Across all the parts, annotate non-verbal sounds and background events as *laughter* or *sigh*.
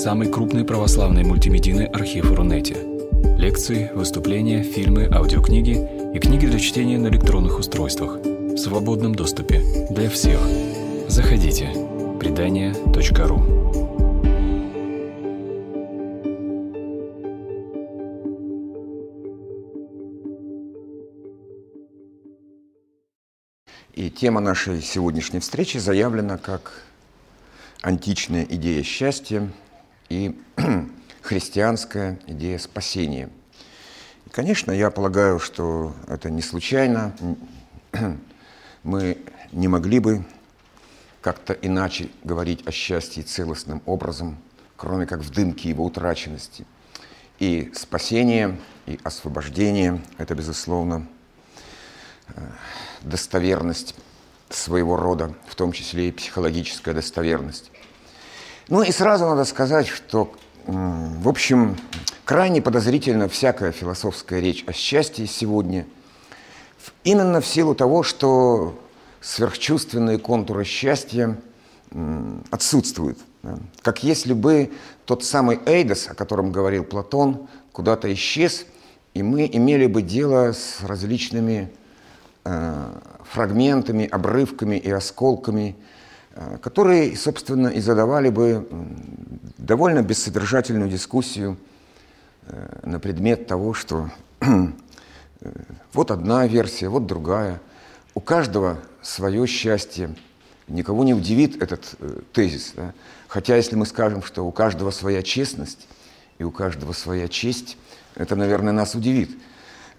самый крупный православный мультимедийный архив Рунете. Лекции, выступления, фильмы, аудиокниги и книги для чтения на электронных устройствах в свободном доступе для всех. Заходите. Предания.ру И тема нашей сегодняшней встречи заявлена как античная идея счастья и *clears throat* христианская идея спасения. И, конечно, я полагаю, что это не случайно. *clears throat* Мы не могли бы как-то иначе говорить о счастье целостным образом, кроме как в дымке его утраченности. И спасение, и освобождение – это, безусловно, э, достоверность своего рода, в том числе и психологическая достоверность. Ну и сразу надо сказать, что, в общем, крайне подозрительна всякая философская речь о счастье сегодня, именно в силу того, что сверхчувственные контуры счастья отсутствуют. Как если бы тот самый Эйдос, о котором говорил Платон, куда-то исчез, и мы имели бы дело с различными Э, фрагментами, обрывками и осколками, которые, собственно, и задавали бы довольно бессодержательную дискуссию э, на предмет того, что *clears throat* вот одна версия, вот другая. У каждого свое счастье. Никого не удивит этот тезис. Да? Хотя если мы скажем, что у каждого своя честность и у каждого своя честь, это, наверное, нас удивит.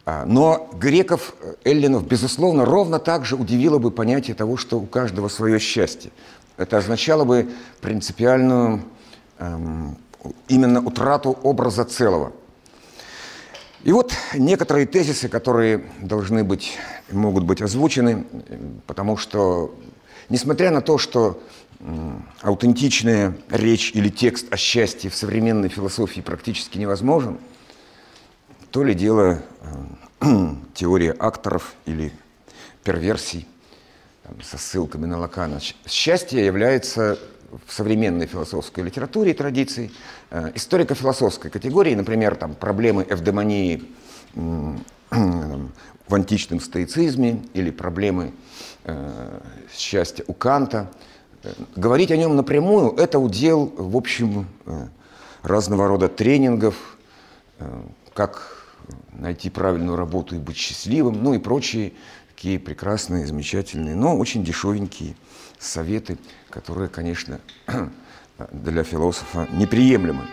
А, но греков, э, эллинов, безусловно, ровно так же удивило бы понятие того, что у каждого свое счастье. Это означало бы принципиальную эм, именно утрату образа целого. И вот некоторые тезисы, которые должны быть, могут быть озвучены, потому что, несмотря на то, что аутентичная речь или текст о счастье в современной философии практически невозможен – то ли дело э, *clears throat* теория акторов или перверсий там, со ссылками на Лакана. Счастье является в современной философской литературе и традиции э, историко-философской категории, например, там, проблемы эвдемонии *clears throat* в античном стоицизме или проблемы э, счастья у Канта. Говорить о нем напрямую – это удел, в общем, разного рода тренингов, как найти правильную работу и быть счастливым, ну и прочие такие прекрасные, замечательные, но очень дешевенькие советы, которые, конечно, *clears throat* для философа неприемлемы.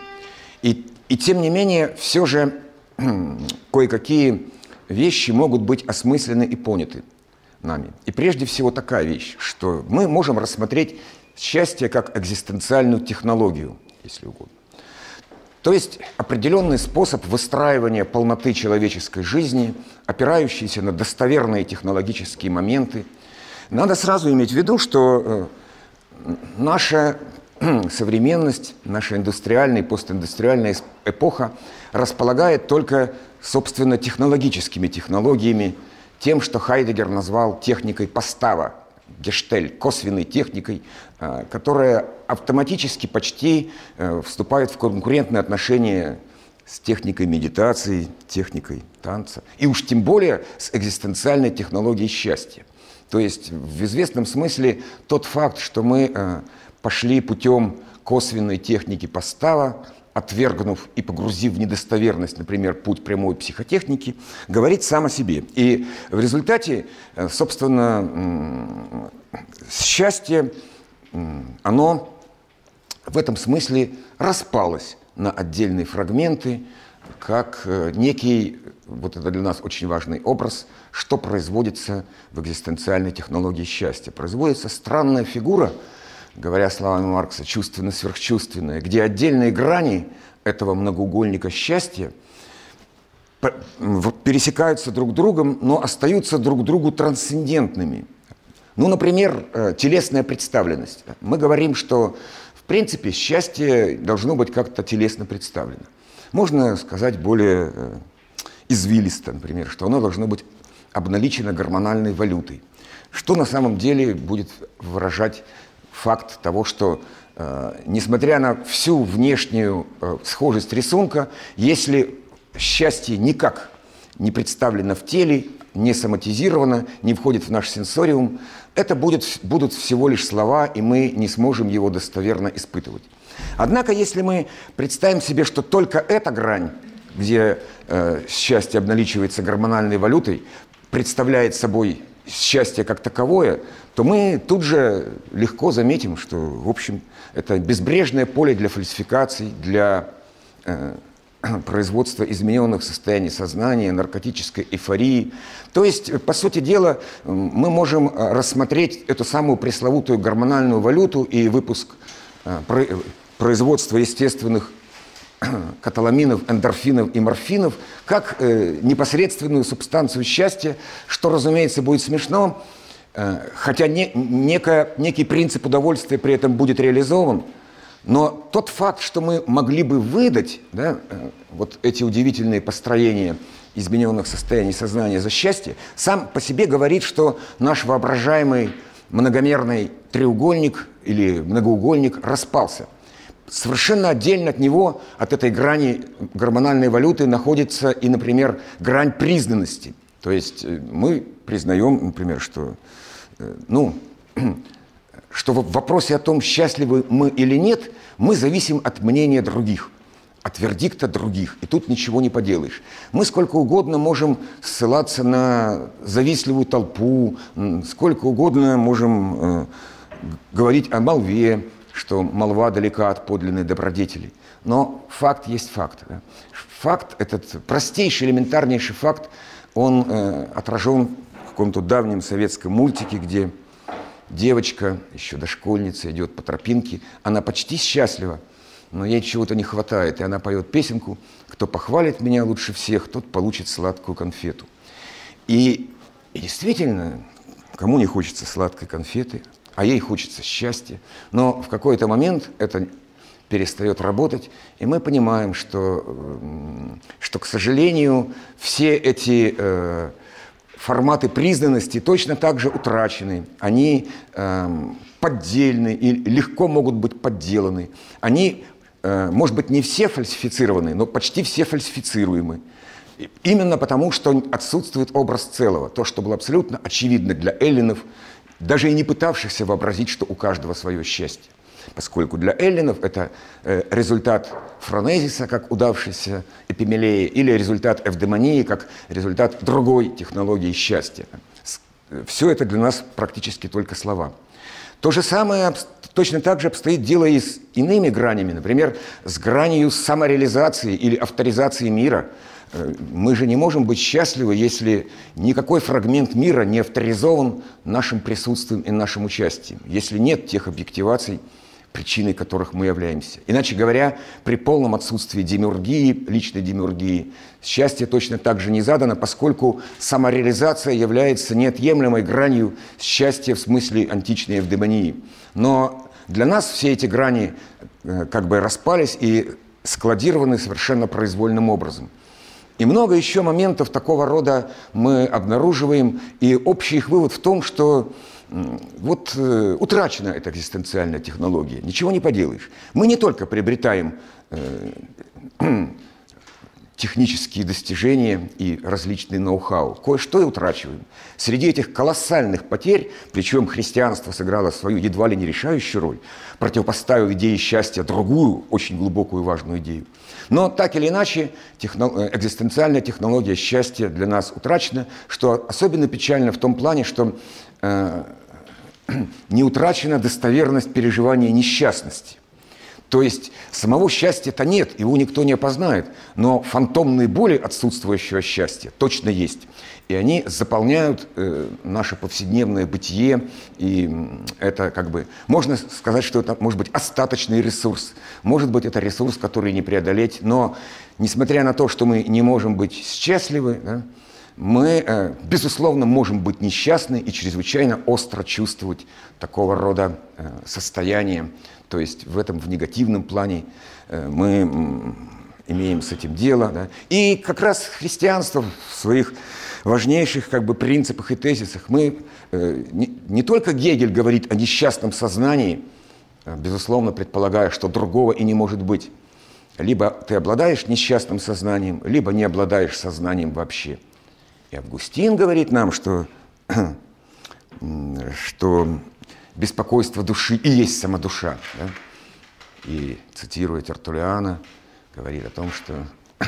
И, и тем не менее, все же *clears throat* кое-какие вещи могут быть осмыслены и поняты нами. И прежде всего такая вещь, что мы можем рассмотреть счастье как экзистенциальную технологию, если угодно. То есть определенный способ выстраивания полноты человеческой жизни, опирающийся на достоверные технологические моменты. Надо сразу иметь в виду, что э, наша *clears throat* современность, наша индустриальная и постиндустриальная эпоха располагает только, собственно, технологическими технологиями, тем, что Хайдегер назвал техникой постава, гештель, косвенной техникой, э, которая автоматически почти э, вступает в конкурентные отношения с техникой медитации, техникой танца, и уж тем более с экзистенциальной технологией счастья. То есть в известном смысле тот факт, что мы э, пошли путем косвенной техники постава, отвергнув и погрузив в недостоверность, например, путь прямой психотехники, говорит сам о себе. И в результате, э, собственно, счастье, оно в этом смысле распалось на отдельные фрагменты, как э, некий, вот это для нас очень важный образ, что производится в экзистенциальной технологии счастья. Производится странная фигура – говоря словами Маркса, чувственно-сверхчувственное, где отдельные грани этого многоугольника счастья пересекаются друг другом, но остаются друг другу трансцендентными. Ну, например, э, телесная представленность. Мы говорим, что в принципе счастье должно быть как-то телесно представлено. Можно сказать более э, извилисто, например, что оно должно быть обналичено гормональной валютой, что на самом деле будет выражать факт того, что Э, несмотря на всю внешнюю э, схожесть рисунка, если счастье никак не представлено в теле, не соматизировано, не входит в наш сенсориум, это будет, будут всего лишь слова, и мы не сможем его достоверно испытывать. Однако, если мы представим себе, что только эта грань, где э, счастье обналичивается гормональной валютой, представляет собой счастье как таковое, то мы тут же легко заметим, что, в общем, это безбрежное поле для фальсификаций, для э, *clears throat* производства измененных состояний сознания, наркотической эйфории. То есть, по сути дела, мы можем э, рассмотреть эту самую пресловутую гормональную валюту и выпуск э, производства естественных *clears throat* каталаминов, эндорфинов и морфинов как э, непосредственную субстанцию счастья, что, разумеется, будет смешно, э, хотя не, некое, некий принцип удовольствия при этом будет реализован, но тот факт, что мы могли бы выдать да, э, вот эти удивительные построения измененных состояний сознания за счастье, сам по себе говорит, что наш воображаемый многомерный треугольник или многоугольник распался – Совершенно отдельно от него, от этой грани гормональной валюты, находится и, например, грань признанности. То есть э, мы признаем, например, что, э, ну, *clears throat* что в вопросе о том, счастливы мы или нет, мы зависим от мнения других, от вердикта других. И тут ничего не поделаешь. Мы сколько угодно можем ссылаться на завистливую толпу, сколько угодно можем э, говорить о молве, что молва далека от подлинной добродетели. Но факт есть факт. Да? Факт, этот простейший, элементарнейший факт, он э, отражен в каком-то давнем советском мультике, где девочка, еще дошкольница, идет по тропинке, она почти счастлива, но ей чего-то не хватает, и она поет песенку «Кто похвалит меня лучше всех, тот получит сладкую конфету». И, и действительно, кому не хочется сладкой конфеты, а ей хочется счастья. Но в какой-то момент это перестает работать, и мы понимаем, что, что к сожалению, все эти э, форматы признанности точно так же утрачены. Они э, поддельны и легко могут быть подделаны. Они, э, может быть, не все фальсифицированы, но почти все фальсифицируемы. Именно потому, что отсутствует образ целого. То, что было абсолютно очевидно для эллинов – даже и не пытавшихся вообразить, что у каждого свое счастье. Поскольку для эллинов это э, результат фронезиса, как удавшейся эпимелеи, или результат эвдемонии, как результат другой технологии счастья. Все это для нас практически только слова. То же самое, точно так же обстоит дело и с иными гранями, например, с гранью самореализации или авторизации мира – Э, мы же не можем быть счастливы, если никакой фрагмент мира не авторизован нашим присутствием и нашим участием, если нет тех объективаций, причиной которых мы являемся. Иначе говоря, при полном отсутствии демиургии, личной демиургии, счастье точно так же не задано, поскольку самореализация является неотъемлемой гранью счастья в смысле античной эвдемонии. Но для нас все эти грани э, как бы распались и складированы совершенно произвольным образом. И много еще моментов такого рода мы обнаруживаем, и общий их вывод в том, что вот э, утрачена эта экзистенциальная технология, ничего не поделаешь. Мы не только приобретаем э, *clears throat* технические достижения и различные ноу-хау. Кое-что и утрачиваем. Среди этих колоссальных потерь, причем христианство сыграло свою едва ли не решающую роль, противопоставив идее счастья другую, очень глубокую и важную идею. Но так или иначе, техно, э, экзистенциальная технология счастья для нас утрачена, что особенно печально в том плане, что э, *clears throat* не утрачена достоверность переживания несчастности. То есть самого счастья-то нет, его никто не опознает, но фантомные боли отсутствующего счастья точно есть. И они заполняют э, наше повседневное бытие, и это как бы, можно сказать, что это может быть остаточный ресурс, может быть это ресурс, который не преодолеть, но несмотря на то, что мы не можем быть счастливы, да, мы, э, безусловно, можем быть несчастны и чрезвычайно остро чувствовать такого рода э, состояние. То есть в этом, в негативном плане э, мы имеем с этим дело. Да? И как раз христианство в своих важнейших как бы, принципах и тезисах мы... Не, не только Гегель говорит о несчастном сознании, безусловно, предполагая, что другого и не может быть. Либо ты обладаешь несчастным сознанием, либо не обладаешь сознанием вообще. И Августин говорит нам, что, *clears throat* что беспокойство души и есть сама душа. Да? И, цитируя Тертулиана, говорит о том, что, *clears throat*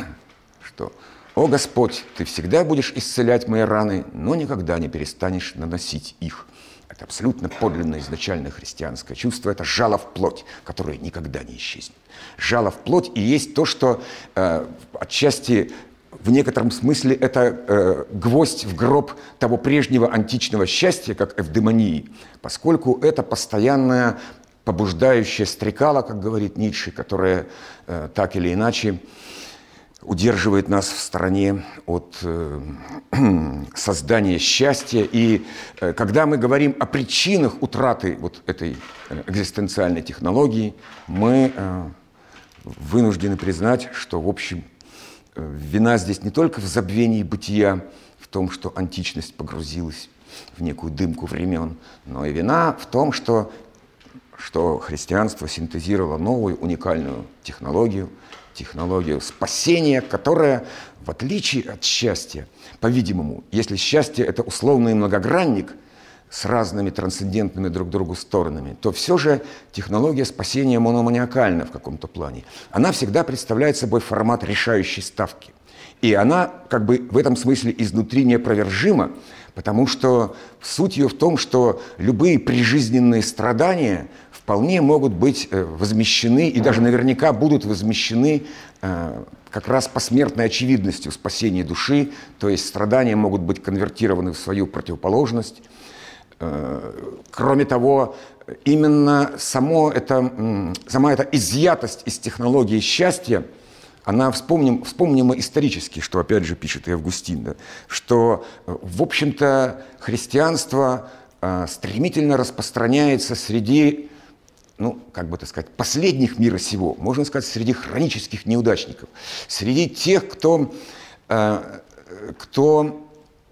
что «О Господь, Ты всегда будешь исцелять мои раны, но никогда не перестанешь наносить их». Это абсолютно подлинное изначальное христианское чувство. Это жало в плоть, которое никогда не исчезнет. Жало в плоть и есть то, что э, отчасти в некотором смысле это э, гвоздь в гроб того прежнего античного счастья, как эвдемонии, поскольку это постоянная побуждающая стрекала, как говорит Ницше, которая э, так или иначе удерживает нас в стороне от э, *clears throat* создания счастья. И э, когда мы говорим о причинах утраты вот этой э, экзистенциальной технологии, мы вынуждены признать, что, в общем, вина здесь не только в забвении бытия, в том, что античность погрузилась в некую дымку времен, но и вина в том, что, что христианство синтезировало новую уникальную технологию – технологию спасения, которая, в отличие от счастья, по-видимому, если счастье – это условный многогранник с разными трансцендентными друг другу сторонами, то все же технология спасения мономаниакальна в каком-то плане. Она всегда представляет собой формат решающей ставки. И она как бы в этом смысле изнутри неопровержима, потому что суть ее в том, что любые прижизненные страдания вполне могут быть э, возмещены и даже наверняка будут возмещены э, как раз посмертной очевидностью спасения души, то есть страдания могут быть конвертированы в свою противоположность. Э, кроме того, именно само это, сама эта изъятость из технологии счастья, она, вспомним, вспомним исторически, что опять же пишет и Августин, да, что, в общем-то, христианство стремительно распространяется среди ну, как бы так сказать, последних мира сего, можно сказать, среди хронических неудачников, среди тех, кто, э, кто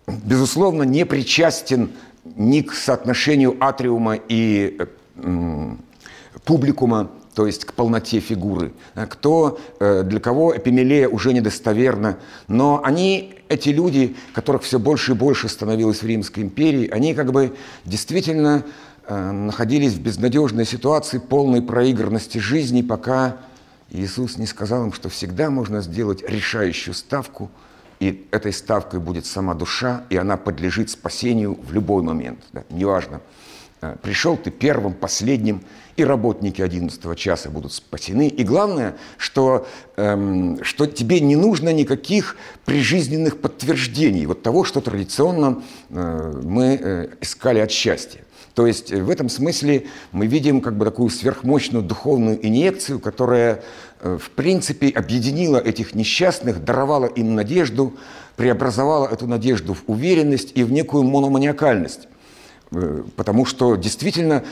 безусловно, не причастен ни к соотношению атриума и э, публикума, то есть к полноте фигуры, а кто, э, для кого эпимелея уже недостоверна, но они, эти люди, которых все больше и больше становилось в Римской империи, они как бы действительно Э, находились в безнадежной ситуации, полной проигранности жизни, пока Иисус не сказал им, что всегда можно сделать решающую ставку, и этой ставкой будет сама душа, и она подлежит спасению в любой момент. Да, неважно, э, пришел ты первым, последним, и работники 11 часа будут спасены. И главное, что, эм, что тебе не нужно никаких прижизненных подтверждений вот того, что традиционно э, мы э, искали от счастья. То есть э, в этом смысле мы видим как бы такую сверхмощную духовную инъекцию, которая э, в принципе объединила этих несчастных, даровала им надежду, преобразовала эту надежду в уверенность и в некую мономаниакальность. Э, потому что действительно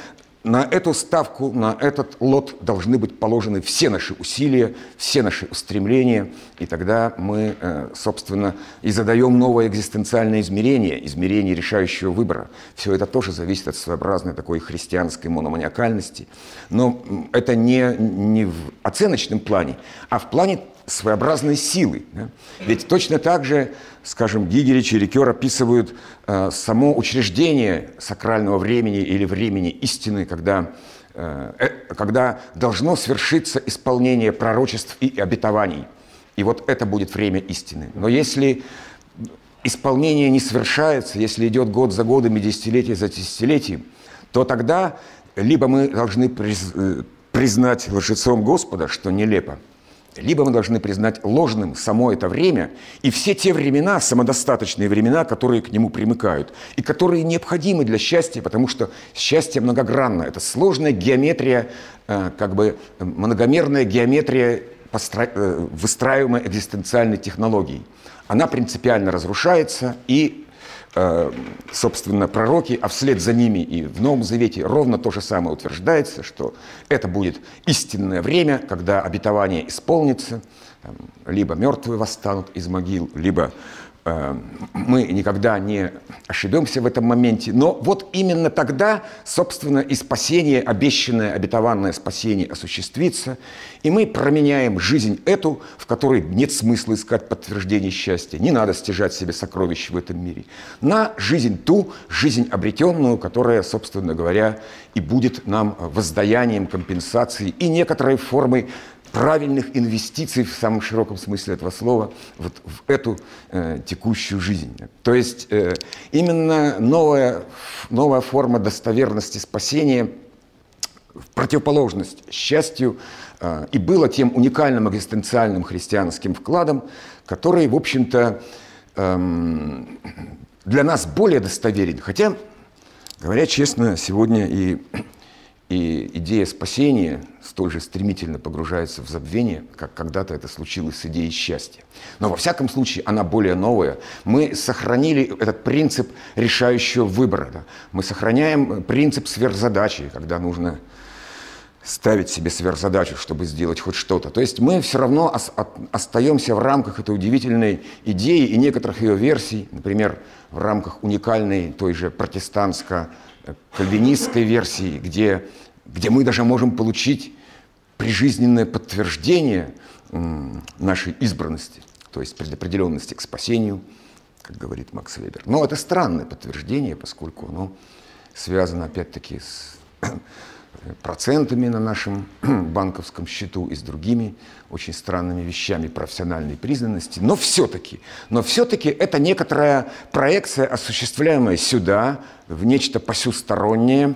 на эту ставку, на этот лот должны быть положены все наши усилия, все наши устремления, и тогда мы, э, собственно, и задаем новое экзистенциальное измерение, измерение решающего выбора. Все это тоже зависит от своеобразной такой христианской мономаниакальности. Но это не, не в оценочном плане, а в плане своеобразной силы. Да? Ведь точно так же, скажем, Гигерич и Рикер описывают э, само учреждение сакрального времени или времени истины, когда, э, э, когда должно свершиться исполнение пророчеств и обетований. И вот это будет время истины. Но если исполнение не совершается, если идет год за годом и десятилетие за десятилетием, то тогда либо мы должны э, признать лжецом Господа, что нелепо, либо мы должны признать ложным само это время и все те времена, самодостаточные времена, которые к нему примыкают, и которые необходимы для счастья, потому что счастье многогранно. Это сложная геометрия, э, как бы многомерная геометрия э, выстраиваемой экзистенциальной технологией. Она принципиально разрушается, и собственно, пророки, а вслед за ними и в Новом Завете ровно то же самое утверждается, что это будет истинное время, когда обетование исполнится, либо мертвые восстанут из могил, либо Э, мы никогда не ошибемся в этом моменте. Но вот именно тогда, собственно, и спасение, обещанное, обетованное спасение осуществится, и мы променяем жизнь эту, в которой нет смысла искать подтверждение счастья, не надо стяжать себе сокровища в этом мире, на жизнь ту, жизнь обретенную, которая, собственно говоря, и будет нам воздаянием, компенсацией и некоторой формой правильных инвестиций в самом широком смысле этого слова вот в эту э, текущую жизнь. То есть э, именно новая, новая форма достоверности спасения в противоположность счастью э, и было тем уникальным экзистенциальным христианским вкладом, который, в общем-то, э, для нас более достоверен. Хотя, говоря честно, сегодня и и идея спасения столь же стремительно погружается в забвение, как когда-то это случилось с идеей счастья. Но во всяком случае она более новая. Мы сохранили этот принцип решающего выбора. Да? Мы сохраняем принцип сверхзадачи, когда нужно ставить себе сверхзадачу, чтобы сделать хоть что-то. То есть мы все равно остаемся в рамках этой удивительной идеи и некоторых ее версий, например, в рамках уникальной той же протестантско кальвинистской версии, где, где мы даже можем получить прижизненное подтверждение нашей избранности, то есть предопределенности к спасению, как говорит Макс Вебер. Но это странное подтверждение, поскольку оно связано опять-таки с процентами на нашем *clears throat* банковском счету и с другими очень странными вещами профессиональной признанности. Но все-таки, но все-таки это некоторая проекция, осуществляемая сюда, в нечто посюстороннее,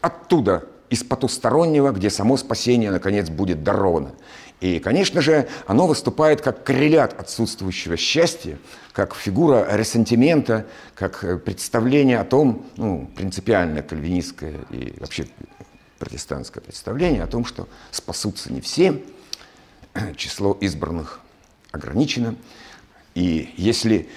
оттуда, из потустороннего, где само спасение, наконец, будет даровано. И, конечно же, оно выступает как коррелят отсутствующего счастья, как фигура ресентимента, как представление о том, ну, принципиально кальвинистское и вообще протестантское представление о том, что спасутся не все, *clears throat* число избранных ограничено. И если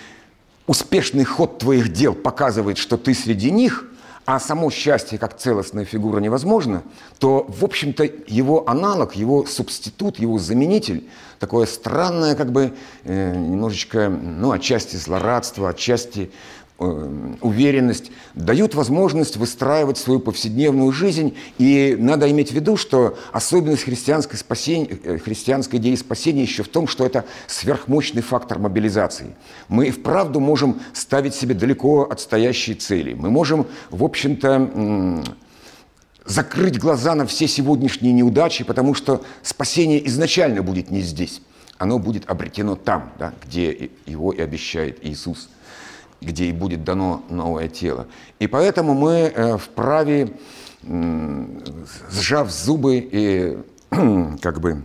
успешный ход твоих дел показывает, что ты среди них, а само счастье как целостная фигура невозможно, то, в общем-то, его аналог, его субститут, его заменитель, такое странное, как бы, э, немножечко, ну, отчасти злорадство, отчасти уверенность, дают возможность выстраивать свою повседневную жизнь. И надо иметь в виду, что особенность христианской, спасения, э, христианской идеи спасения еще в том, что это сверхмощный фактор мобилизации. Мы и вправду можем ставить себе далеко отстоящие цели. Мы можем, в общем-то, закрыть глаза на все сегодняшние неудачи, потому что спасение изначально будет не здесь. Оно будет обретено там, да, где его и обещает Иисус – где и будет дано новое тело. И поэтому мы э, вправе, сжав зубы и *clears throat* как бы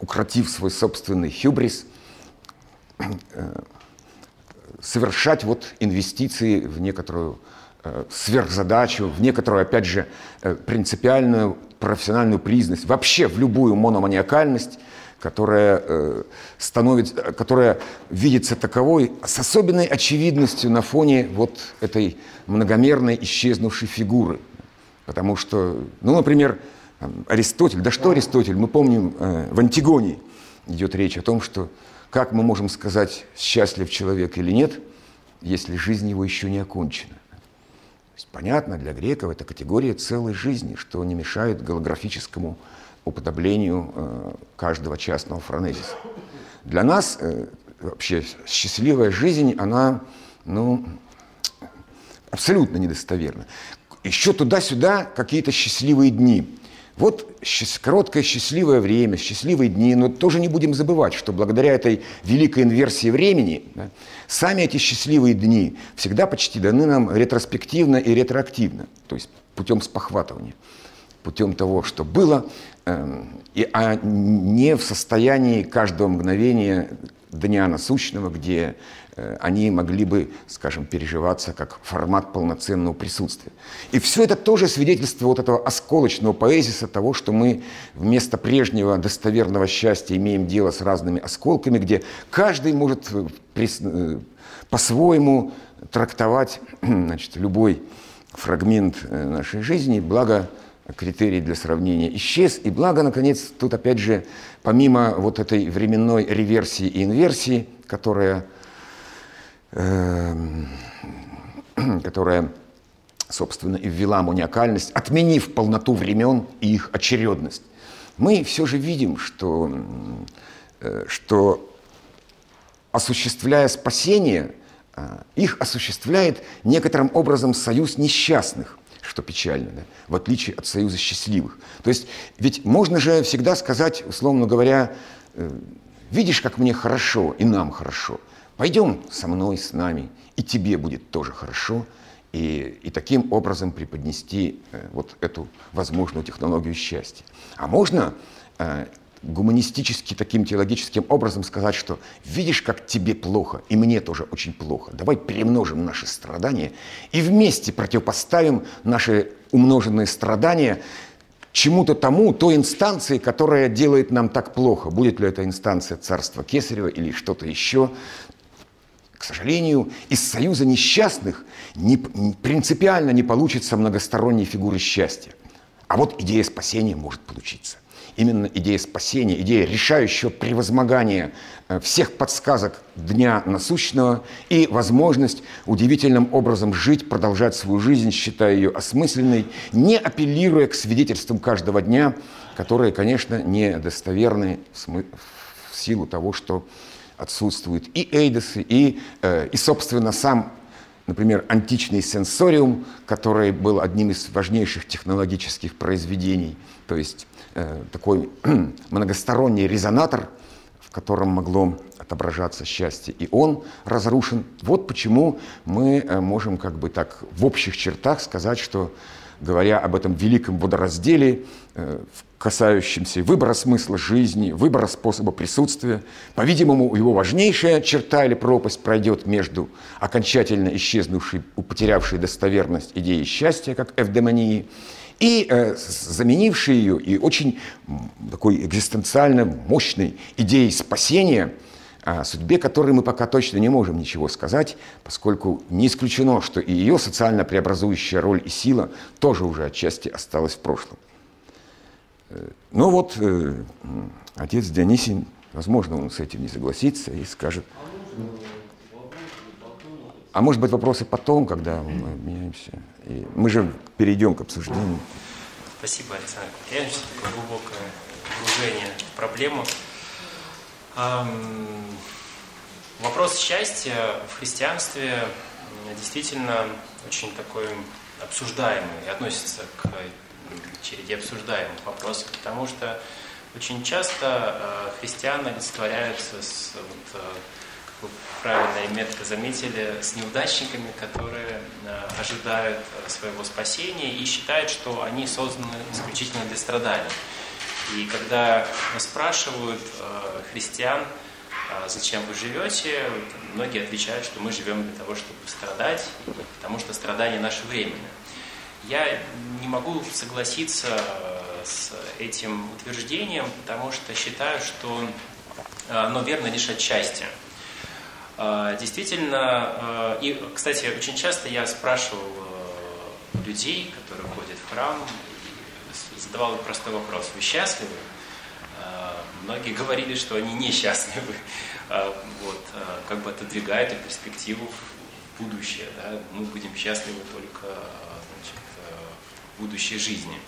укротив свой собственный хюбрис, э, совершать вот инвестиции в некоторую э, сверхзадачу, в некоторую, опять же, принципиальную профессиональную признанность, вообще в любую мономаниакальность – которая, э, становится, которая видится таковой с особенной очевидностью на фоне вот этой многомерной исчезнувшей фигуры. Потому что, ну, например, Аристотель, да что Аристотель, мы помним, э, в Антигонии идет речь о том, что как мы можем сказать, счастлив человек или нет, если жизнь его еще не окончена. То есть, понятно, для греков это категория целой жизни, что не мешает голографическому уподоблению э, каждого частного фронезиса. Для нас э, вообще счастливая жизнь, она ну, абсолютно недостоверна. Еще туда-сюда какие-то счастливые дни. Вот короткое счастливое время, счастливые дни, но тоже не будем забывать, что благодаря этой великой инверсии времени да, сами эти счастливые дни всегда почти даны нам ретроспективно и ретроактивно, то есть путем спохватывания путем того, что было, эм, и, а не в состоянии каждого мгновения дня насущного, где э, они могли бы, скажем, переживаться как формат полноценного присутствия. И все это тоже свидетельство вот этого осколочного поэзиса, того, что мы вместо прежнего достоверного счастья имеем дело с разными осколками, где каждый может э, э, по-своему трактовать *clears throat* значит, любой фрагмент нашей жизни, благо критерий для сравнения исчез. И благо, наконец, тут опять же, помимо вот этой временной реверсии и инверсии, которая эм, *clears throat* которая, собственно, и ввела маниакальность, отменив полноту времен и их очередность. Мы все же видим, что, э, что осуществляя спасение, э, их осуществляет некоторым образом союз несчастных, что печально, да? в отличие от союза счастливых. То есть ведь можно же всегда сказать, условно говоря, э, видишь, как мне хорошо, и нам хорошо. Пойдем со мной, с нами, и тебе будет тоже хорошо. И, и таким образом преподнести э, вот эту возможную технологию счастья. А можно э, гуманистически, таким теологическим образом сказать, что видишь, как тебе плохо, и мне тоже очень плохо. Давай перемножим наши страдания и вместе противопоставим наши умноженные страдания чему-то тому, той инстанции, которая делает нам так плохо. Будет ли это инстанция царства Кесарева или что-то еще. К сожалению, из союза несчастных не, принципиально не получится многосторонней фигуры счастья. А вот идея спасения может получиться. Именно идея спасения, идея решающего превозмогания э, всех подсказок дня насущного и возможность удивительным образом жить, продолжать свою жизнь, считая ее осмысленной, не апеллируя к свидетельствам каждого дня, которые, конечно, не достоверны в силу того, что отсутствуют и эйдосы, и, э, и собственно, сам например, античный сенсориум, который был одним из важнейших технологических произведений, то есть э, такой *clears throat* многосторонний резонатор, в котором могло отображаться счастье, и он разрушен. Вот почему мы э, можем как бы так в общих чертах сказать, что говоря об этом великом водоразделе, э, касающемся выбора смысла жизни, выбора способа присутствия. По-видимому, его важнейшая черта или пропасть пройдет между окончательно исчезнувшей, потерявшей достоверность идеей счастья, как эвдемонии, и э, заменившей ее и очень такой экзистенциально мощной идеей спасения – о судьбе которой мы пока точно не можем ничего сказать, поскольку не исключено, что и ее социально преобразующая роль и сила тоже уже отчасти осталась в прошлом. Э, ну вот, э, отец Дионисий, возможно, он с этим не согласится и скажет... А может быть, вопросы потом, когда мы обменяемся. И мы же перейдем к обсуждению. Спасибо, Александр Ильич, такое глубокое погружение в проблему. Вопрос счастья в христианстве действительно очень такой обсуждаемый и относится к череде обсуждаемых вопросов, потому что очень часто э, христиане олицетворяются с, вот, э, как вы правильно и метко заметили, с неудачниками, которые э, ожидают своего спасения и считают, что они созданы исключительно для страданий. И когда спрашивают христиан, «А зачем вы живете, многие отвечают, что мы живем для того, чтобы страдать, потому что страдания наше временно. Я не могу согласиться э, с этим утверждением, потому что считаю, что э, оно верно лишь отчасти. Действительно, и, кстати, очень часто я спрашивал людей, которые ходят в храм, задавал простой вопрос. Вы счастливы? А, многие *laughs* говорили, что они несчастливы. А, вот, а, как бы отодвигая эту перспективу в будущее. Да? Мы будем счастливы только будущей жизни.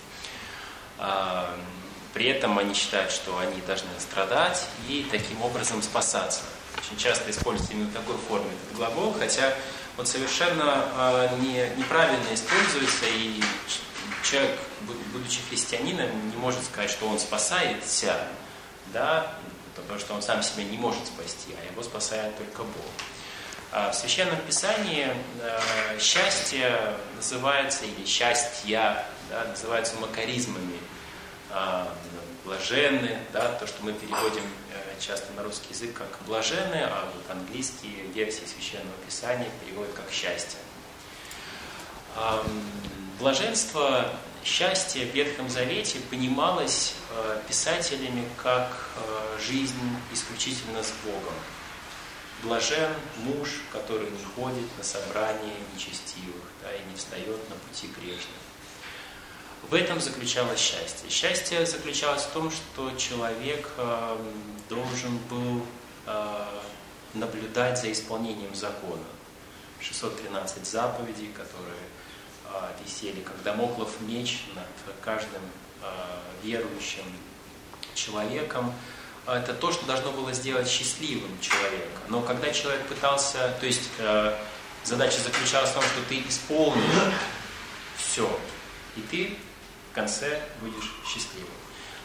При этом они считают, что они должны страдать и таким образом спасаться. Очень часто используется именно в такой форме этот глагол, хотя он совершенно не, неправильно используется и человек, будучи христианином, не может сказать, что он спасается, да, потому что он сам себя не может спасти, а его спасает только Бог. А в Священном Писании э, счастье называется, или счастья, да, называются макаризмами, э, блаженны, да, то, что мы переводим э, часто на русский язык как блаженны, а вот английские версии Священного Писания переводят как счастье. Блаженство, счастье в Ветхом Завете понималось э, писателями как жизнь исключительно с Богом. Блажен муж, который не ходит на собрание нечестивых да, и не встает на пути грешных. В этом заключалось счастье. Счастье заключалось в том, что человек э, должен был наблюдать за исполнением закона. 613 заповедей, которые а, висели как домоклов меч над каждым а, верующим человеком. Это то, что должно было сделать счастливым человека. Но когда человек пытался, то есть э, задача заключалась в том, что ты исполнил все, и ты в конце будешь счастливым.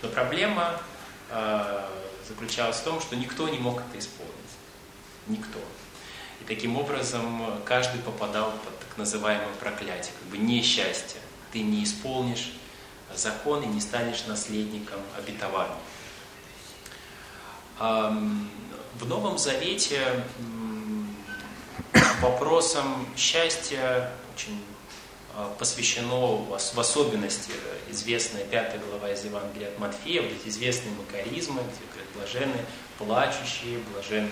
Но проблема э, заключалась в том, что никто не мог это исполнить. Никто. И таким образом каждый попадал под так называемое проклятие, как бы несчастье. Ты не исполнишь закон и не станешь наследником обетования. В Новом Завете вопросам счастья очень а, посвящено в особенности известная пятая глава из Евангелия от Матфея, вот эти известные макаризмы, где говорят, блаженны плачущие, блаженны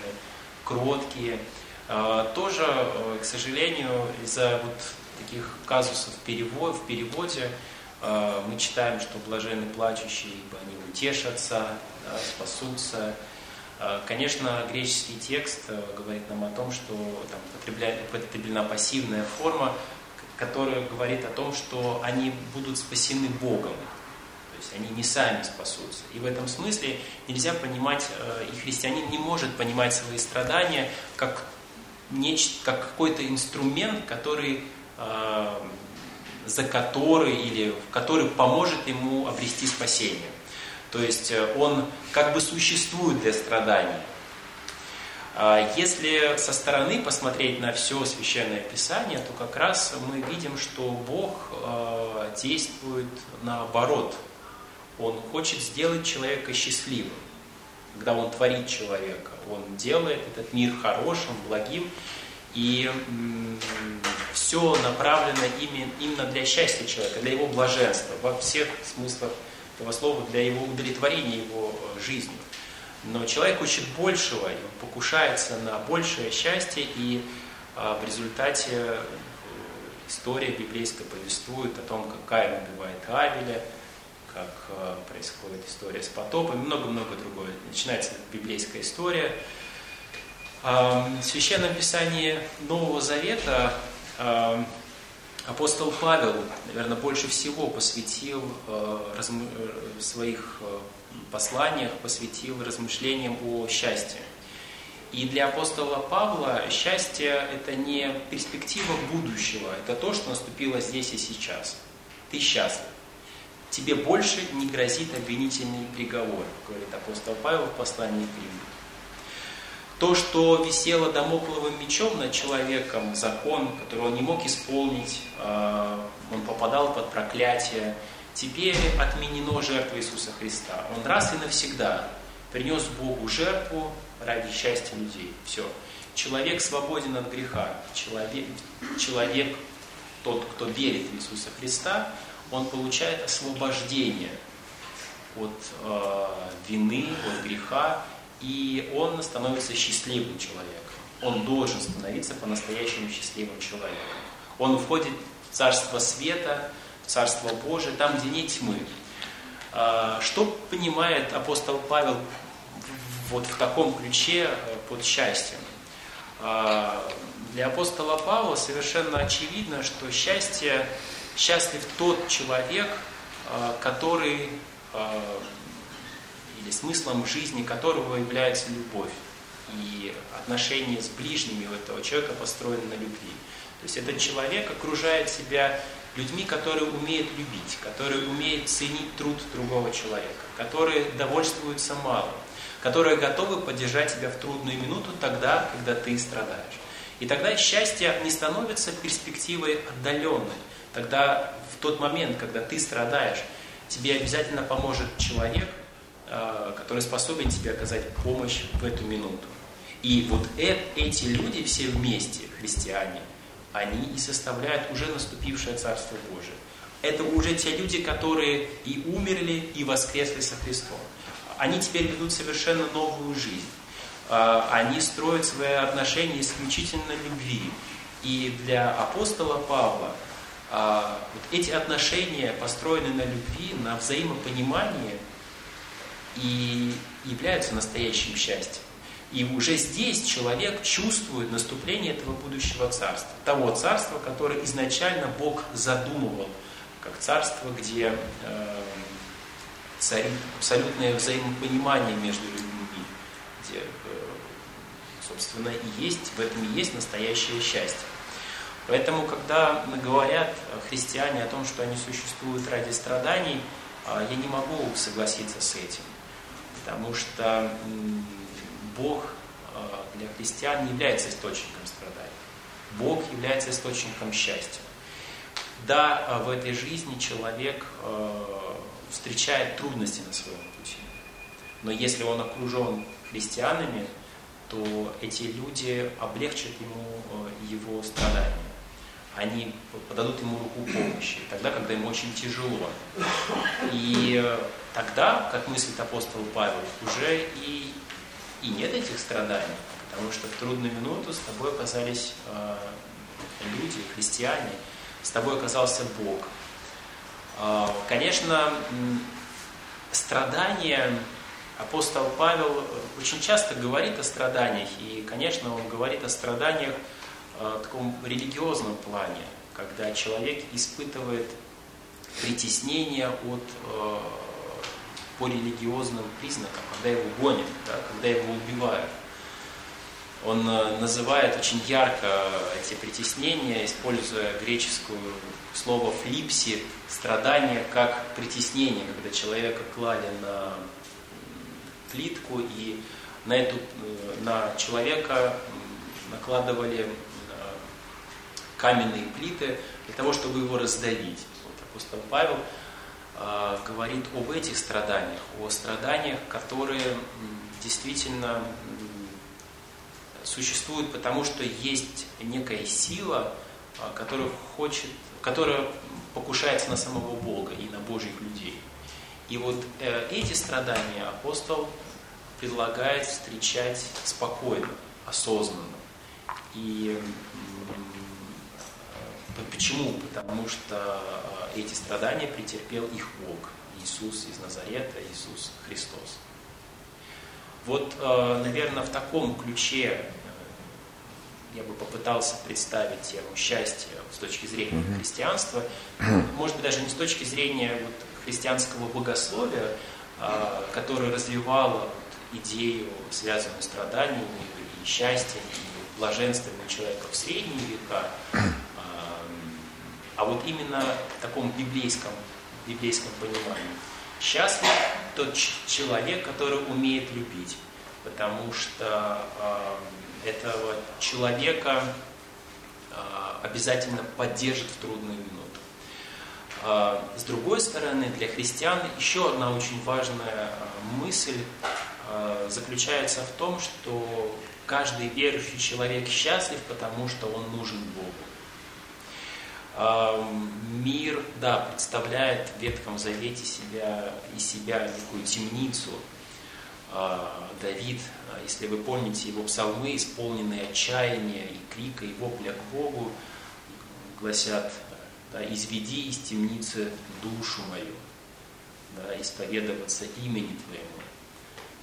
кроткие. А, тоже, э, к сожалению, из-за вот таких казусов в переводе, в переводе мы читаем, что блаженны плачущие, ибо они утешатся, да, спасутся. А, конечно, греческий текст э, говорит нам о том, что там употреблена пассивная форма, которая говорит о том, что они будут спасены Богом. То есть они не сами спасутся. И в этом смысле нельзя понимать, э, и христианин не может понимать свои страдания как, нечто, как какой-то инструмент, который, э, за который или который поможет ему обрести спасение. То есть э, он как бы существует для страдания. А если со стороны посмотреть на все священное писание, то как раз мы видим, что Бог э, действует наоборот. Он хочет сделать человека счастливым. Когда Он творит человека, Он делает этот мир хорошим, благим. И все направлено именно для счастья человека, для его блаженства во всех смыслах этого слова, для его удовлетворения его э, жизни. Но человек хочет большего, и он покушается на большее счастье, и а, в результате э, история библейская повествует о том, как Каин убивает Авеля, как э, происходит история с потопом, много-много другое. Начинается библейская история. В Священном Писании Нового Завета апостол Павел, наверное, больше всего посвятил в своих посланиях посвятил размышлениям о счастье. И для апостола Павла счастье – это не перспектива будущего, это то, что наступило здесь и сейчас. Ты счастлив. Тебе больше не грозит обвинительный приговор, говорит апостол Павел в послании к Риму. То, что висело домокловым мечом над человеком, закон, который он не мог исполнить, а, он попадал под проклятие, теперь отменено жертва Иисуса Христа. Он раз и навсегда принес Богу жертву ради счастья людей. Все. Человек свободен от греха. Человек, человек, тот, кто верит в Иисуса Христа, он получает освобождение от э, вины, от греха, и он становится счастливым человеком. Он должен становиться по-настоящему счастливым человеком. Он входит в Царство Света, Царство Божие, там, где нет тьмы. А, что понимает апостол Павел вот в таком ключе э, под счастьем? А, для апостола Павла совершенно очевидно, что счастье, счастлив тот человек, а, который, или смыслом жизни которого является любовь. И отношения с ближними у этого человека построены на любви. То есть этот человек окружает себя людьми, которые умеют любить, которые умеют ценить труд другого человека, которые довольствуются малым, которые готовы поддержать тебя в трудную минуту тогда, когда ты страдаешь. И тогда счастье не становится перспективой отдаленной. Тогда в тот момент, когда ты страдаешь, тебе обязательно поможет человек, который способен тебе оказать помощь в эту минуту. И вот эти люди все вместе, христиане, они и составляют уже наступившее Царство Божие. Это уже те люди, которые и умерли, и воскресли со Христом. Они теперь ведут совершенно новую жизнь. А, они строят свои отношения исключительно любви. И для апостола Павла а, вот эти отношения построены на любви, на взаимопонимании и являются настоящим счастьем. И уже здесь человек чувствует наступление этого будущего царства. Того царства, которое изначально Бог задумывал, как царство, где э, царит абсолютное взаимопонимание между людьми, где, э, собственно, и есть, в этом и есть настоящее счастье. Поэтому, когда говорят христиане о том, что они существуют ради страданий, э, я не могу согласиться с этим. Потому что Бог э, для христиан не является источником страданий. Бог является источником счастья. Да, э, в этой жизни человек э, встречает трудности на своем пути. Но если он окружен христианами, то эти люди облегчат ему его страдания. Они подадут ему руку помощи, тогда, когда ему очень тяжело. И тогда, как мыслит апостол Павел, уже и и нет этих страданий, потому что в трудную минуту с тобой оказались э, люди, христиане, с тобой оказался Бог. Э, конечно, страдания, апостол Павел очень часто говорит о страданиях, и, конечно, он говорит о страданиях э, в таком религиозном плане, когда человек испытывает притеснение от э, по религиозным признакам, когда его гонят, да, когда его убивают. Он э, называет очень ярко эти притеснения, используя греческое слово флипси, страдание как притеснение, когда человека клали на плитку и на, эту, э, на человека накладывали э, каменные плиты для того, чтобы его раздавить. Вот апостол Павел говорит об этих страданиях, о страданиях, которые действительно существуют, потому что есть некая сила, а, которая хочет, которая покушается на самого Бога и на Божьих людей. И вот э, эти страдания апостол предлагает встречать спокойно, осознанно. И Почему? Потому что э, эти страдания претерпел их Бог, Иисус из Назарета, Иисус Христос. Вот, э, наверное, в таком ключе э, я бы попытался представить тему счастья с точки зрения христианства, может быть, даже не с точки зрения вот, христианского богословия, которое развивало идею, связанную с страданиями и счастьем, и блаженством человека в средние века, а вот именно в таком библейском, библейском понимании. Счастлив тот человек, который умеет любить, потому что э, этого человека э, обязательно поддержит в трудную минуту. Э, с другой стороны, для христиан еще одна очень важная мысль э, заключается в том, что каждый верующий человек счастлив, потому что он нужен Богу. Мир, да, представляет в Ветхом Завете себя, из себя такую темницу. А, Давид, если вы помните его псалмы, исполненные отчаяния и крика, и вопля к Богу, гласят, да, «Изведи из темницы душу мою, да, исповедоваться имени Твоему,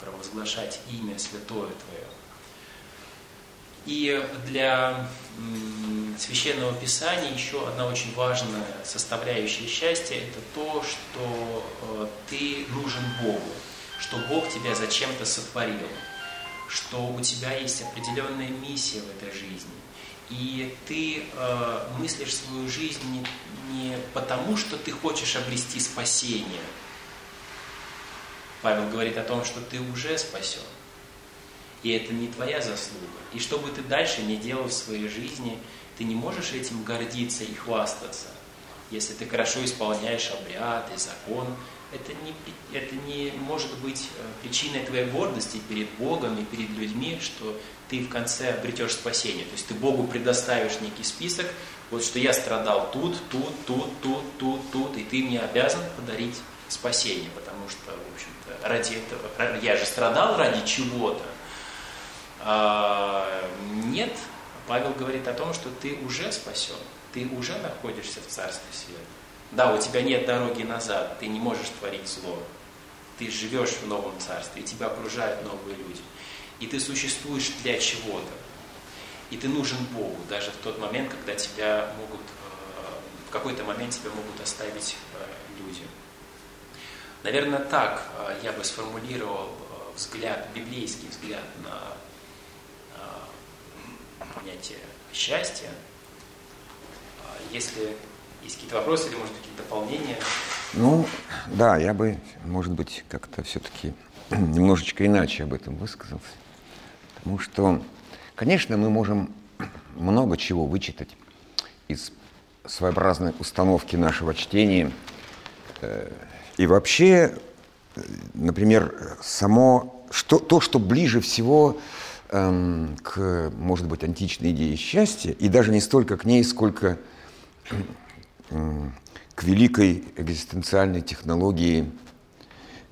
провозглашать имя святое Твое». И для Священного Писания еще одна очень важная составляющая счастья – это то, что э, ты нужен Богу, что Бог тебя зачем-то сотворил, что у тебя есть определенная миссия в этой жизни. И ты э, мыслишь свою жизнь не, не потому, что ты хочешь обрести спасение. Павел говорит о том, что ты уже спасен. И это не твоя заслуга. И что бы ты дальше не делал в своей жизни, ты не можешь этим гордиться и хвастаться. Если ты хорошо исполняешь обряд и закон, это не, это не может быть э, причиной твоей гордости перед Богом и перед людьми, что ты в конце обретешь спасение. То есть ты Богу предоставишь некий список, вот что я страдал тут, тут, тут, тут, тут, тут, и ты мне обязан подарить спасение, потому что, в общем-то, ради этого, я же страдал ради чего-то, нет, Павел говорит о том, что ты уже спасен, ты уже находишься в Царстве Света. Да, у тебя нет дороги назад, ты не можешь творить зло. Ты живешь в новом царстве, и тебя окружают новые люди. и ты существуешь для чего-то. И ты нужен Богу, даже в тот момент, когда тебя могут, э, в какой-то момент тебя могут оставить э, люди. Наверное, так э, я бы сформулировал взгляд, библейский взгляд на понятие счастья. Если есть какие-то вопросы или, может, какие-то дополнения? Ну, да, я бы, может быть, как-то все-таки *clears throat* немножечко иначе об этом высказался. Потому что, конечно, мы можем *clears throat* много чего вычитать из своеобразной установки нашего чтения. Э, и вообще, э, например, само, что, то, что ближе всего эм, к, может быть, античной идее счастья, и даже не столько к ней, сколько *clears throat* к великой экзистенциальной технологии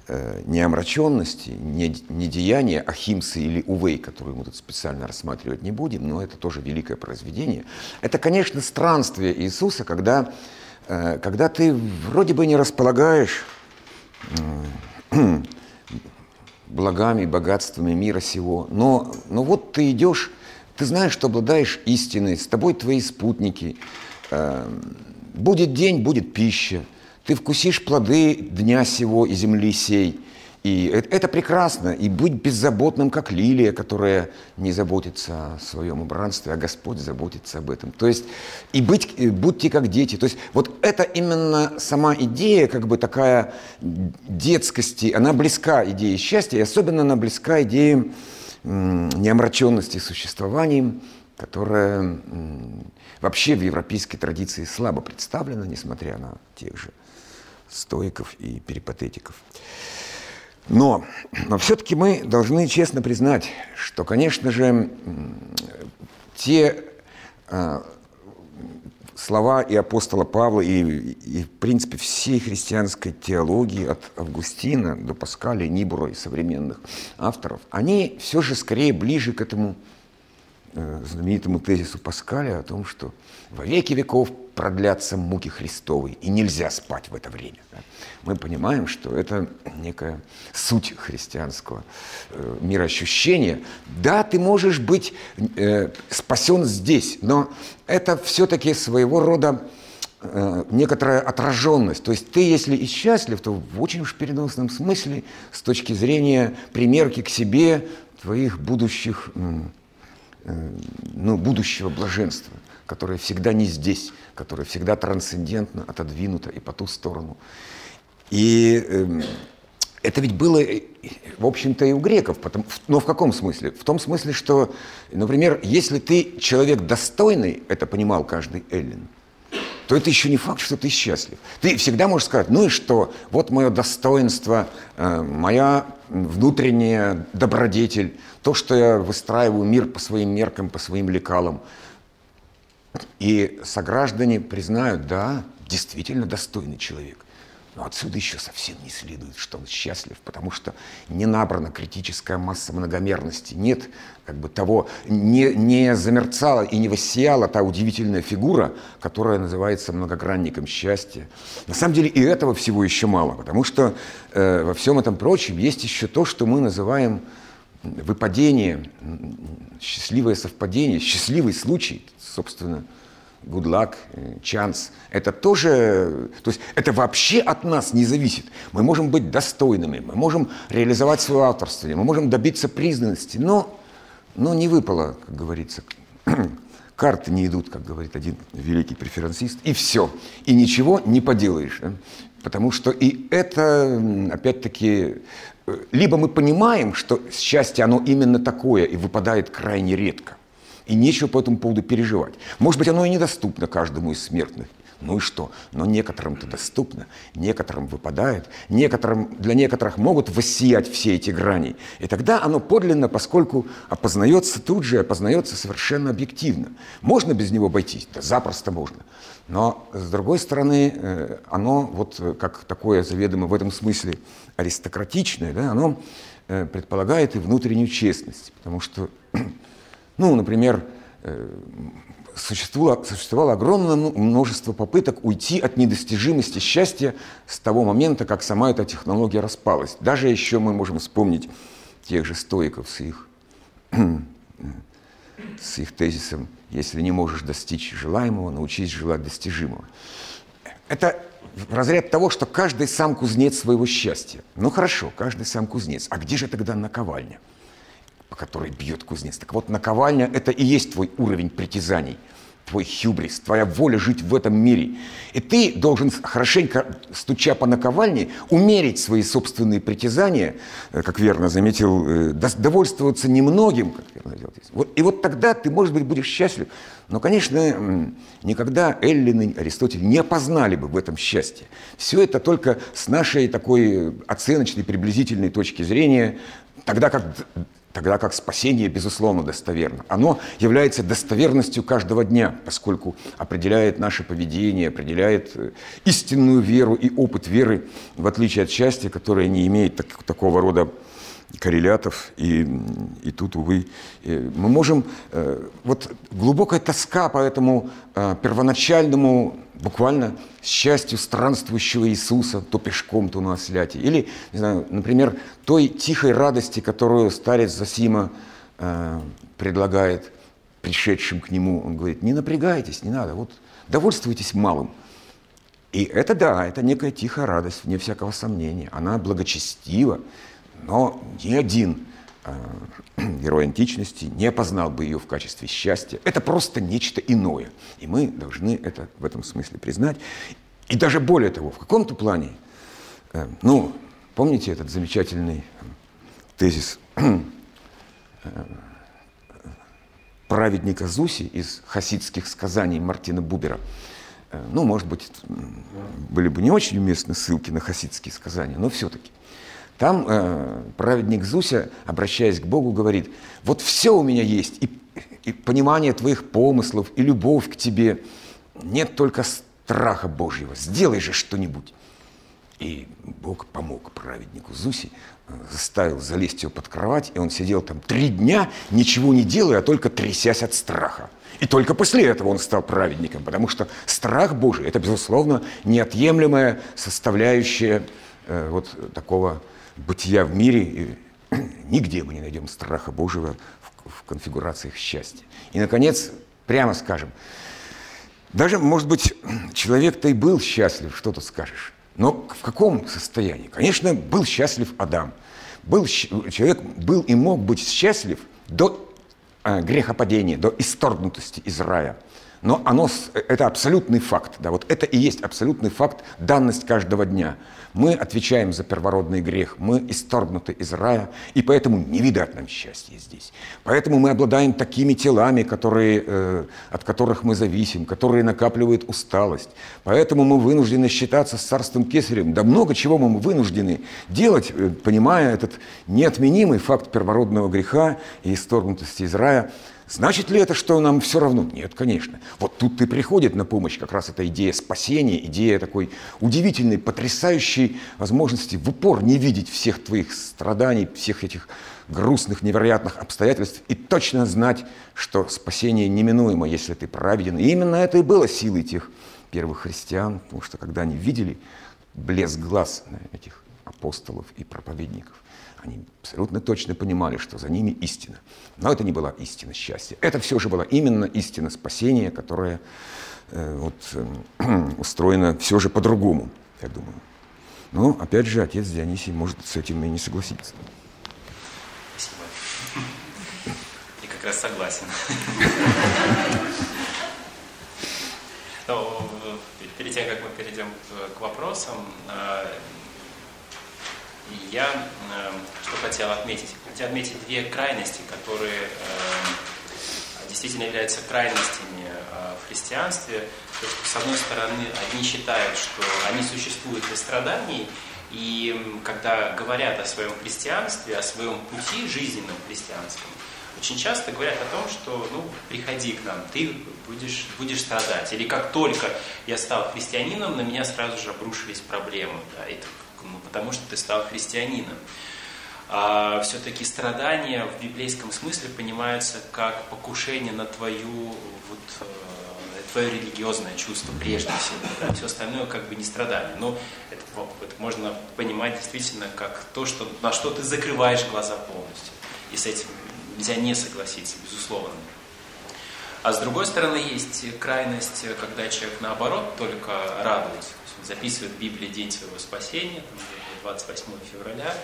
э, не омраченности, не, не деяния Ахимсы или Увей, которую мы тут специально рассматривать не будем, но это тоже великое произведение. Это, конечно, странствие Иисуса, когда, э, когда ты вроде бы не располагаешь э, *clears throat* благами, богатствами мира сего, но, но вот ты идешь, ты знаешь, что обладаешь истиной, с тобой твои спутники, э, Будет день, будет пища. Ты вкусишь плоды дня сего и земли сей. И это прекрасно. И быть беззаботным, как лилия, которая не заботится о своем убранстве, а Господь заботится об этом. То есть и быть, будьте как дети. То есть вот это именно сама идея, как бы такая детскости, она близка идее счастья, и особенно она близка идее неомраченности существованием, которая вообще в европейской традиции слабо представлена, несмотря на тех же стоиков и перипатетиков. Но, но все-таки мы должны честно признать, что, конечно же, те э, слова и апостола Павла, и, и, в принципе, всей христианской теологии от Августина до Паскаля, Нибура и современных авторов, они все же скорее ближе к этому Э, знаменитому тезису Паскаля о том, что во веки веков продлятся муки Христовы, и нельзя спать в это время. Мы понимаем, что это некая суть христианского э, мироощущения. Да, ты можешь быть э, спасен здесь, но это все-таки своего рода э, некоторая отраженность. То есть ты, если и счастлив, то в очень уж переносном смысле с точки зрения примерки к себе твоих будущих Э, ну, будущего блаженства, которое всегда не здесь, которое всегда трансцендентно, отодвинуто и по ту сторону. И э, это ведь было, э, в общем-то, и у греков. Но в каком смысле? В том смысле, что, например, если ты человек достойный, это понимал каждый эллин, то это еще не факт, что ты счастлив. Ты всегда можешь сказать, ну и что, вот мое достоинство, э, моя внутренняя добродетель, то, что я выстраиваю мир по своим меркам, по своим лекалам. И сограждане признают, да, действительно достойный человек. Но отсюда еще совсем не следует, что он счастлив, потому что не набрана критическая масса многомерности, нет как бы того, не, не замерцала и не воссияла та удивительная фигура, которая называется многогранником счастья. На самом деле и этого всего еще мало, потому что э, во всем этом прочем есть еще то, что мы называем выпадение, счастливое совпадение, счастливый случай, собственно, good luck, chance, это тоже, то есть это вообще от нас не зависит. Мы можем быть достойными, мы можем реализовать свое авторство, мы можем добиться признанности, но, но не выпало, как говорится, *clears throat* карты не идут, как говорит один великий преферансист, и все, и ничего не поделаешь. Да? Потому что и это, опять-таки, э, либо мы понимаем, что счастье, оно именно такое и выпадает крайне редко, и нечего по этому поводу переживать. Может быть, оно и недоступно каждому из смертных. Ну и что? Но некоторым-то доступно, некоторым выпадает, некоторым, для некоторых могут воссиять все эти грани. И тогда оно подлинно, поскольку опознается тут же, опознается совершенно объективно. Можно без него обойтись? Да запросто можно. Но, с другой стороны, э, оно, вот как такое заведомо в этом смысле аристократичное, да, оно э, предполагает и внутреннюю честность. Потому что ну, например, э, существовало, существовало огромное множество попыток уйти от недостижимости счастья с того момента, как сама эта технология распалась. Даже еще мы можем вспомнить тех же стоиков с их *clears throat* с их тезисом «если не можешь достичь желаемого, научись желать достижимого». Это разряд того, что каждый сам кузнец своего счастья. Ну хорошо, каждый сам кузнец. А где же тогда наковальня, по которой бьет кузнец? Так вот, наковальня – это и есть твой уровень притязаний – твой хюбрис, твоя воля жить в этом мире. И ты должен хорошенько, стуча по наковальне, умерить свои собственные притязания, э, как верно заметил, э, довольствоваться немногим, как верно и вот тогда ты, может быть, будешь счастлив. Но, конечно, никогда Эллин и Аристотель не опознали бы в этом счастье. Все это только с нашей такой оценочной, приблизительной точки зрения, тогда как тогда как спасение, безусловно, достоверно. Оно является достоверностью каждого дня, поскольку определяет наше поведение, определяет э, истинную веру и опыт веры, в отличие от счастья, которое не имеет так, такого рода коррелятов, и, и тут, увы, э, мы можем... Э, вот глубокая тоска по этому первоначальному буквально счастью странствующего Иисуса, то пешком, то на осляте. Или, не знаю, например, той тихой радости, которую старец Засима э, предлагает пришедшим к нему. Он говорит, не напрягайтесь, не надо, вот довольствуйтесь малым. И это да, это некая тихая радость, вне всякого сомнения. Она благочестива, но ни один *clears throat* герой античности не опознал бы ее в качестве счастья. Это просто нечто иное. И мы должны это в этом смысле признать. И даже более того, в каком-то плане, э, ну, помните этот замечательный э, тезис *clears throat* э, праведника Зуси из хасидских сказаний Мартина Бубера. Ну, может быть, были бы не очень уместны ссылки на хасидские сказания, но все-таки – там э, праведник Зуся, обращаясь к Богу, говорит, вот все у меня есть, и, и понимание твоих помыслов, и любовь к тебе, нет только страха Божьего, сделай же что-нибудь. И Бог помог праведнику Зуси, э, заставил залезть его под кровать, и он сидел там три дня, ничего не делая, а только трясясь от страха. И только после этого он стал праведником, потому что страх Божий – это, безусловно, неотъемлемая составляющая э, вот такого бытия в мире, *clears throat* нигде мы не найдем страха Божьего в, в конфигурациях счастья. И, наконец, прямо скажем, даже, может быть, *clears throat* человек-то и был счастлив, что тут скажешь. Но в каком состоянии? Конечно, был счастлив Адам. Был, человек был и мог быть счастлив до э, грехопадения, до исторгнутости из рая. Но оно, это абсолютный факт. Да, вот это и есть абсолютный факт, данность каждого дня. Мы отвечаем за первородный грех, мы исторгнуты из рая, и поэтому не видать нам счастья здесь. Поэтому мы обладаем такими телами, которые, э, от которых мы зависим, которые накапливают усталость. Поэтому мы вынуждены считаться с царством Кесарем. Да много чего мы вынуждены делать, э, понимая этот неотменимый факт первородного греха и исторгнутости из рая – Значит ли это, что нам все равно? Нет, конечно. Вот тут и приходит на помощь как раз эта идея спасения, идея такой удивительной, потрясающей возможности в упор не видеть всех твоих страданий, всех этих грустных, невероятных обстоятельств и точно знать, что спасение неминуемо, если ты праведен. И именно это и было силой тех первых христиан, потому что когда они видели блеск глаз этих апостолов и проповедников, они абсолютно точно понимали, что за ними истина. Но это не была истина счастья. Это все же была именно истина спасения, которая э, вот, э, *clears throat* устроена все же по-другому, я думаю. Но, опять же, отец Дионисий может с этим и не согласиться. Спасибо. И как раз согласен. *laughs* Но перед тем, как мы перейдем к вопросам, э, я э, что хотел отметить? Хотел отметить две крайности, которые э, действительно являются крайностями э, в христианстве. То есть, с одной стороны, одни считают, что они существуют для страданий, и когда говорят о своем христианстве, о своем пути жизненном христианском, очень часто говорят о том, что ну, приходи к нам, ты будешь, будешь страдать. Или как только я стал христианином, на меня сразу же обрушились проблемы. Да, и потому что ты стал христианином. А все-таки страдания в библейском смысле понимаются как покушение на твою, вот, э, твое религиозное чувство прежде всего. Да? Все остальное как бы не страдание. Но это, это можно понимать действительно как то, что, на что ты закрываешь глаза полностью. И с этим нельзя не согласиться, безусловно. А с другой стороны, есть крайность, когда человек наоборот только радуется. Записывает в Библии день своего спасения, 28 февраля,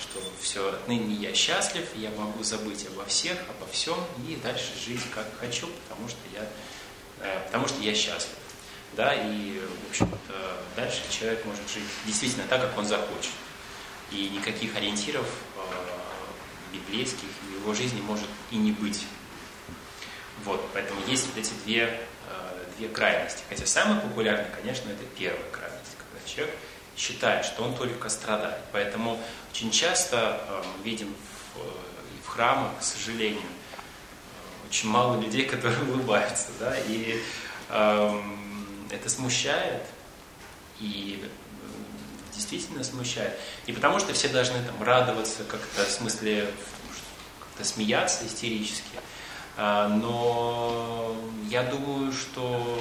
что все, отныне я счастлив, я могу забыть обо всех, обо всем и дальше жить как хочу, потому что я, э, потому что я счастлив. Да, и, в общем-то, дальше человек может жить действительно так, как он захочет. И никаких ориентиров э, библейских в его жизни может и не быть. Вот, поэтому есть вот эти две, э, две крайности. Хотя самая популярная, конечно, это крайность, когда человек считает, что он только страдает. Поэтому очень часто э, мы видим в, э, в храмах, к сожалению, очень мало людей, *laughs* которые улыбаются, да, и э, это смущает, и действительно смущает. Не потому, что все должны там радоваться как-то, в смысле, как-то смеяться истерически, но я думаю, что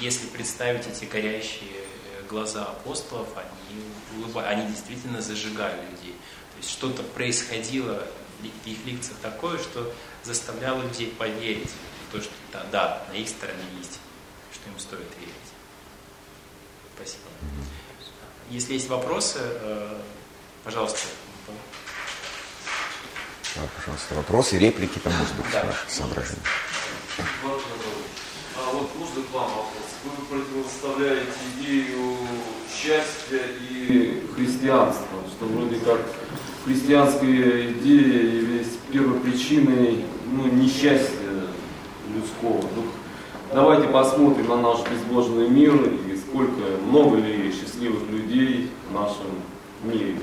если представить эти горящие глаза апостолов, они, улыбали, они действительно зажигали людей. То есть что-то происходило в их лицах такое, что заставляло людей поверить в то, что да, да, на их стороне есть, что им стоит верить. Спасибо. Если есть вопросы, э, пожалуйста. Да, пожалуйста, вопросы, реплики, там, может быть, да. соображения. А вот можно к вам вопрос? Вы противоставляете идею счастья и христианства, что вроде как христианская идея является первой причиной ну, несчастья людского. Ну, давайте посмотрим на наш безбожный мир и сколько, много ли счастливых людей в нашем мире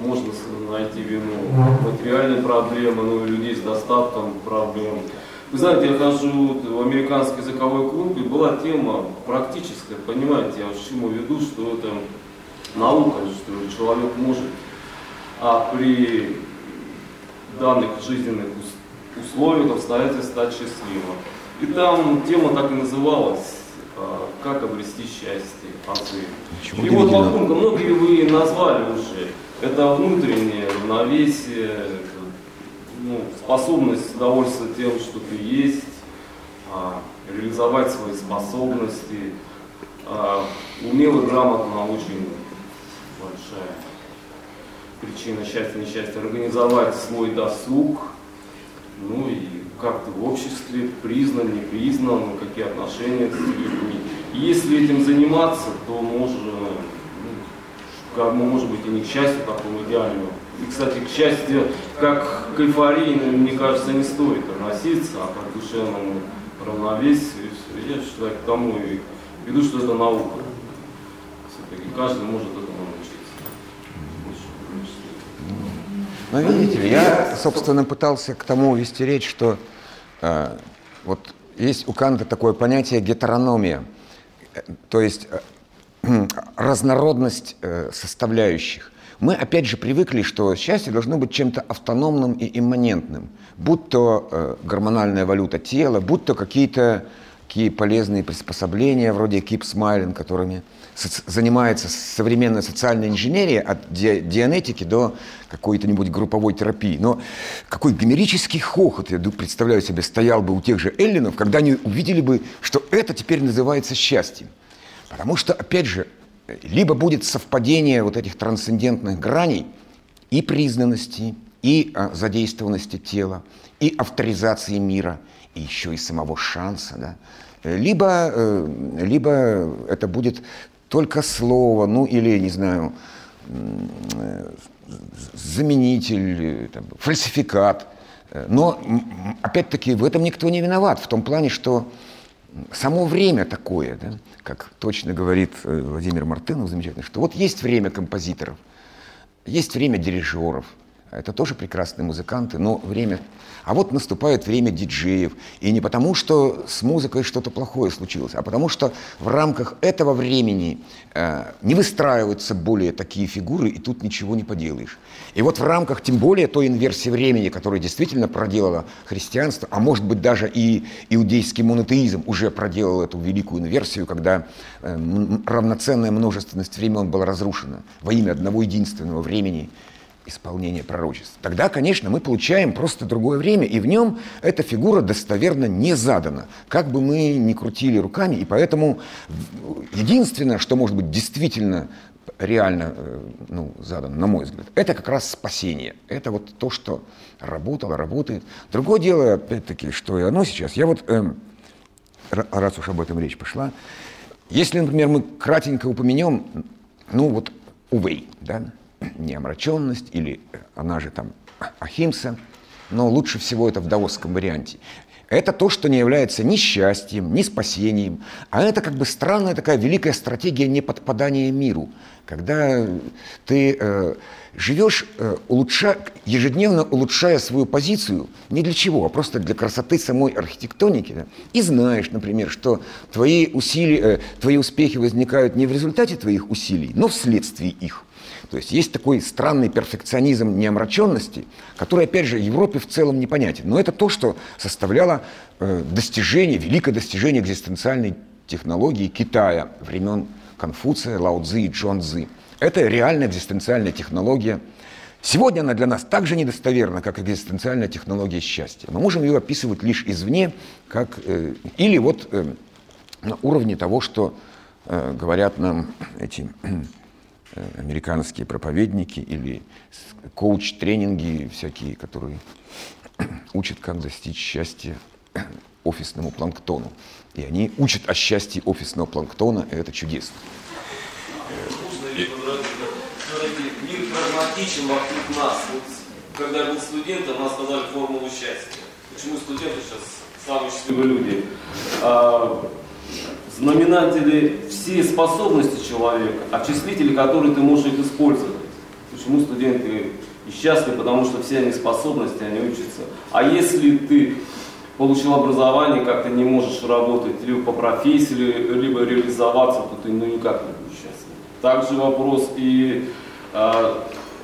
можно найти вину материальной проблемы, ну людей с достатком проблем. Вы знаете, я хожу в американский языковой клуб, и была тема практическая, понимаете, я к чему веду, что это наука, что человек может а при данных жизненных условиях, обстоятельствах стать счастливым. И там тема так и называлась а, «Как обрести счастье». И вот лакунка, многие вы назвали уже, это внутреннее равновесие, ну, способность довольствоваться тем, что ты есть, а, реализовать свои способности, а, умело, грамотно очень большая причина счастья, несчастья, организовать свой досуг, ну и как ты в обществе признан, не признан, какие отношения с людьми. И если этим заниматься, то можно как, ну, может быть, и не к счастью такому идеальному. И, кстати, к счастью, как к эйфории, мне кажется, не стоит относиться, а как к душевному равновесию. Я считаю, к тому и веду, что это наука. Все-таки каждый может этому научиться. Ну, видите я, собственно, пытался к тому вести речь, что э, вот есть у Канта такое понятие гетерономия, э, то есть э, *clears throat* разнородность э, составляющих. Мы опять же привыкли, что счастье должно быть чем-то автономным и имманентным, будь то э, гормональная валюта тела, будь то какие-то такие полезные приспособления вроде Keep Smiling, которыми занимается современная социальная инженерия от ди дианетики до какой-то-нибудь групповой терапии. Но какой гомерический хохот, я представляю себе, стоял бы у тех же эллинов, когда они увидели бы, что это теперь называется счастьем. Потому что, опять же, либо будет совпадение вот этих трансцендентных граней и признанности, и а, задействованности тела, и авторизации мира, и еще и самого шанса, да? либо, э, либо это будет только слово, ну или, не знаю, заменитель, там, фальсификат. Но, опять-таки, в этом никто не виноват, в том плане, что само время такое, да, как точно говорит э, Владимир Мартынов замечательно, что вот есть время композиторов, есть время дирижеров – это тоже прекрасные музыканты, но время... А вот наступает время диджеев. И не потому, что с музыкой что-то плохое случилось, а потому что в рамках этого времени э, не выстраиваются более такие фигуры, и тут ничего не поделаешь. И вот в рамках, тем более, той инверсии времени, которую действительно проделало христианство, а может быть даже и иудейский монотеизм уже проделал эту великую инверсию, когда э, равноценная множественность времен была разрушена во имя одного единственного времени – исполнения пророчеств. Тогда, конечно, мы получаем просто другое время, и в нем эта фигура достоверно не задана, как бы мы ни крутили руками, и поэтому единственное, что может быть действительно реально э, ну, задано, на мой взгляд, это как раз спасение. Это вот то, что работало, работает. Другое дело, опять-таки, что и оно сейчас. Я вот, эм, раз уж об этом речь пошла, если, например, мы кратенько упомянем, ну вот, увей, да, неомраченность, или э, она же там ахимса, но лучше всего это в даосском варианте. Это то, что не является ни счастьем, ни спасением, а это как бы странная такая великая стратегия неподпадания миру, когда ты э, живешь, э, улучша, ежедневно улучшая свою позицию не для чего, а просто для красоты самой архитектоники, да, и знаешь, например, что твои усилия, э, твои успехи возникают не в результате твоих усилий, но вследствие их. То есть есть такой странный перфекционизм неомраченности, который, опять же, Европе в целом непонятен. Но это то, что составляло э, достижение, великое достижение экзистенциальной технологии Китая времен Конфуция, Лао Цзи и Чжуан Цзи. Это реальная экзистенциальная технология. Сегодня она для нас так же недостоверна, как экзистенциальная технология счастья. Мы можем ее описывать лишь извне, как, э, или вот э, на уровне того, что э, говорят нам эти американские проповедники или коуч-тренинги всякие, которые *clears throat* учат, как достичь счастья *clears throat* офисному планктону. И они учат о счастье офисного планктона, и это чудесно. Мир прагматичен вокруг нас. Вот, когда я был студентом, нам сказали формулу счастья. Почему студенты сейчас самые счастливые люди? А, знаменатели все способности человека, а числители, которые ты можешь их использовать. Почему студенты счастливы? Потому что все они способности, они учатся. А если ты получил образование, как ты не можешь работать либо по профессии, либо реализоваться, то ты ну, никак не будешь счастлив. Также вопрос и э,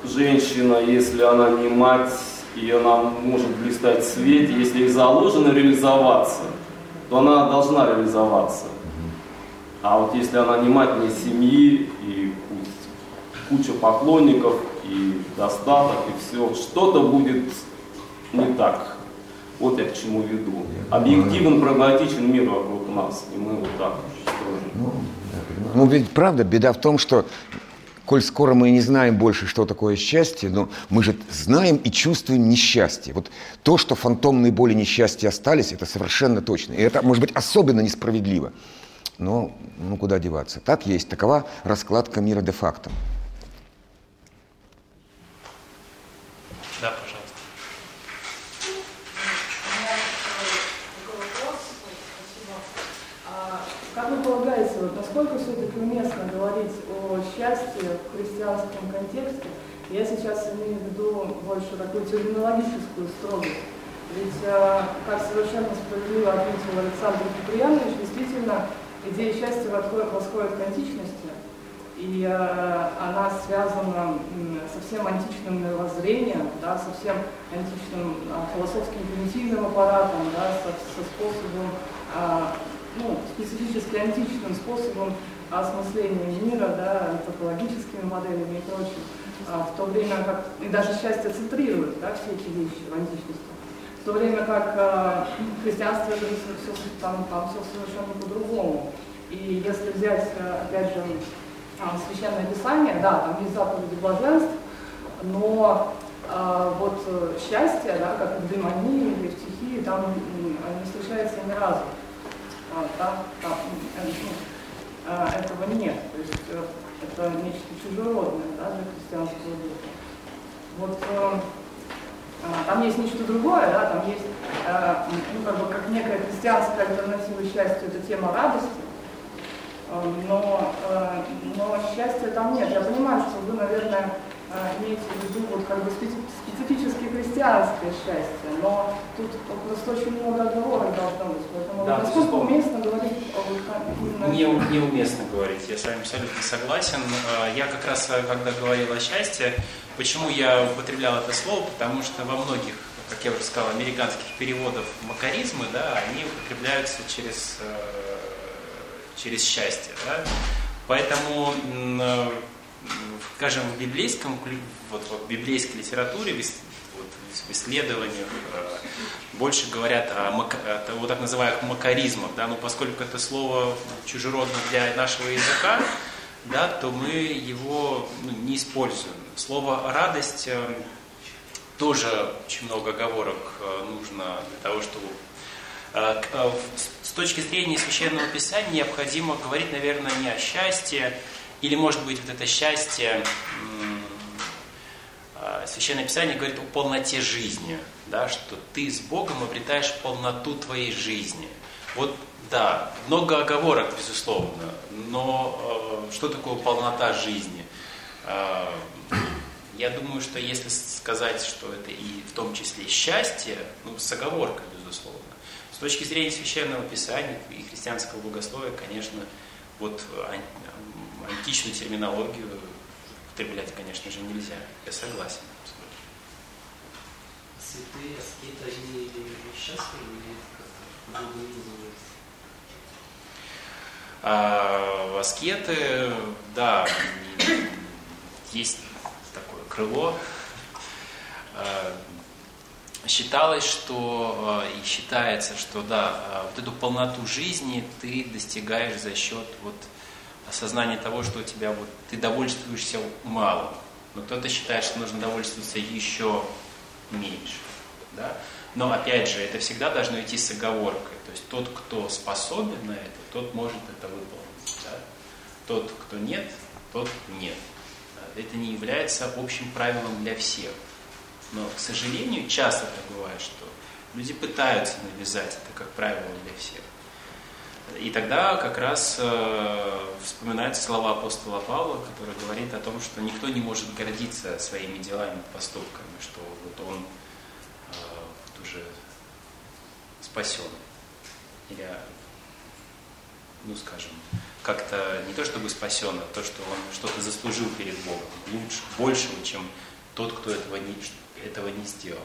женщина, если она не мать, и она может блистать в свете, если ей заложено реализоваться, то она должна реализоваться. А вот если она не мать не семьи, и куча поклонников, и достаток, и все, что-то будет не так. Вот я к чему веду. Объективен, прагматичен мир вокруг нас, и мы вот так строим. Ну, ну, ведь правда, беда в том, что коль скоро мы не знаем больше, что такое счастье, но мы же знаем и чувствуем несчастье. Вот то, что фантомные боли несчастья остались, это совершенно точно. И это, может быть, особенно несправедливо но ну куда деваться. Так есть, такова раскладка мира де-факто. Да, пожалуйста. Как вы полагаете, вот насколько все-таки уместно говорить о счастье в христианском контексте? Я сейчас имею в виду больше такую терминологическую строгость. Ведь, а, как совершенно справедливо отметил Александр Киприянович, действительно, идея счастья восходит, к античности, и э, она связана со всем античным мировоззрением, да, со всем античным э, философским примитивным аппаратом, да, со, со способом, э, ну, специфически античным способом осмысления мира, да, антропологическими моделями и прочим, э, в то время как, и даже счастье центрирует да, все эти вещи в античности. В то время как э, христианство это все, там, там все совершенно по-другому. И если взять, э, опять же, э, священное писание, да, там есть заповеди блаженств, но э, вот э, счастье, да, как в демонии или в стихии, там не встречается ни разу. А, там, там, ну, этого нет. То есть это нечто чужеродное да, для христианского духа. Вот а, там есть нечто другое, да, там есть, э, ну, как бы, как некая христианская альтернатива счастью, это тема радости, э, но, э, но счастья там нет. Я понимаю, что вы, наверное, имеете в виду вот как бы специфически христианское счастье, но тут просто очень много оговорок должно быть. Поэтому да, насколько уместно говорить о не, Неуместно говорить, я с вами абсолютно согласен. Я как раз, когда говорил о счастье, Почему я употреблял это слово? Потому что во многих, как я уже сказал, американских переводов макаризмы, да, они употребляются через, э, через счастье. Да? Поэтому в скажем, в библейском, вот, в библейской литературе, вот, в исследованиях э, больше говорят о, о вот так называемых макаризмах, да, но поскольку это слово чужеродно для нашего языка, да, то мы его ну, не используем. Слово радость э, тоже очень много оговорок э, нужно для того, чтобы с точки зрения священного писания необходимо говорить, наверное, не о счастье, или, может быть, вот это счастье Священное Писание говорит о полноте жизни, да, что ты с Богом обретаешь полноту твоей жизни. Вот, да, много оговорок, безусловно, но э, что такое полнота жизни? Э, я думаю, что если сказать, что это и в том числе счастье, ну, с оговоркой, безусловно. С точки зрения Священного Писания и христианского богословия, конечно, вот античную терминологию употреблять, конечно же, нельзя. Я согласен. Святые аскеты, они счастливы или как-то а, аскеты, да, есть крыло. А, считалось, что а, и считается, что да, а, вот эту полноту жизни ты достигаешь за счет вот осознание того, что у тебя вот ты довольствуешься мало, но кто-то считает, что нужно довольствоваться еще меньше. Да? Но опять же, это всегда должно идти с оговоркой. То есть тот, кто способен на это, тот может это выполнить. Да? Тот, кто нет, тот нет. Это не является общим правилом для всех. Но, к сожалению, часто так бывает, что люди пытаются навязать это как правило для всех. И тогда как раз э, вспоминаются слова апостола Павла, который говорит о том, что никто не может гордиться своими делами, поступками, что вот он э, вот уже спасен. Или, ну скажем, как-то не то чтобы спасен, а то, что он что-то заслужил перед Богом, лучше, большего, чем тот, кто этого не, этого не сделал.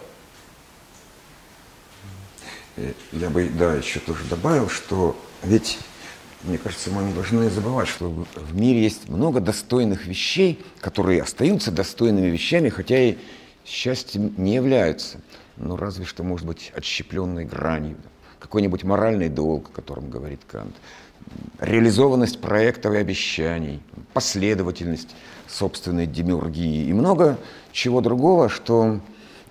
Э, я бы, да, еще тоже добавил, что ведь, мне кажется, мы не должны забывать, что в мире есть много достойных вещей, которые остаются достойными вещами, хотя и счастьем не являются. Ну, разве что, может быть, отщепленной гранью. Какой-нибудь моральный долг, о котором говорит Кант. Реализованность проектов и обещаний, последовательность собственной демиургии и много чего другого, что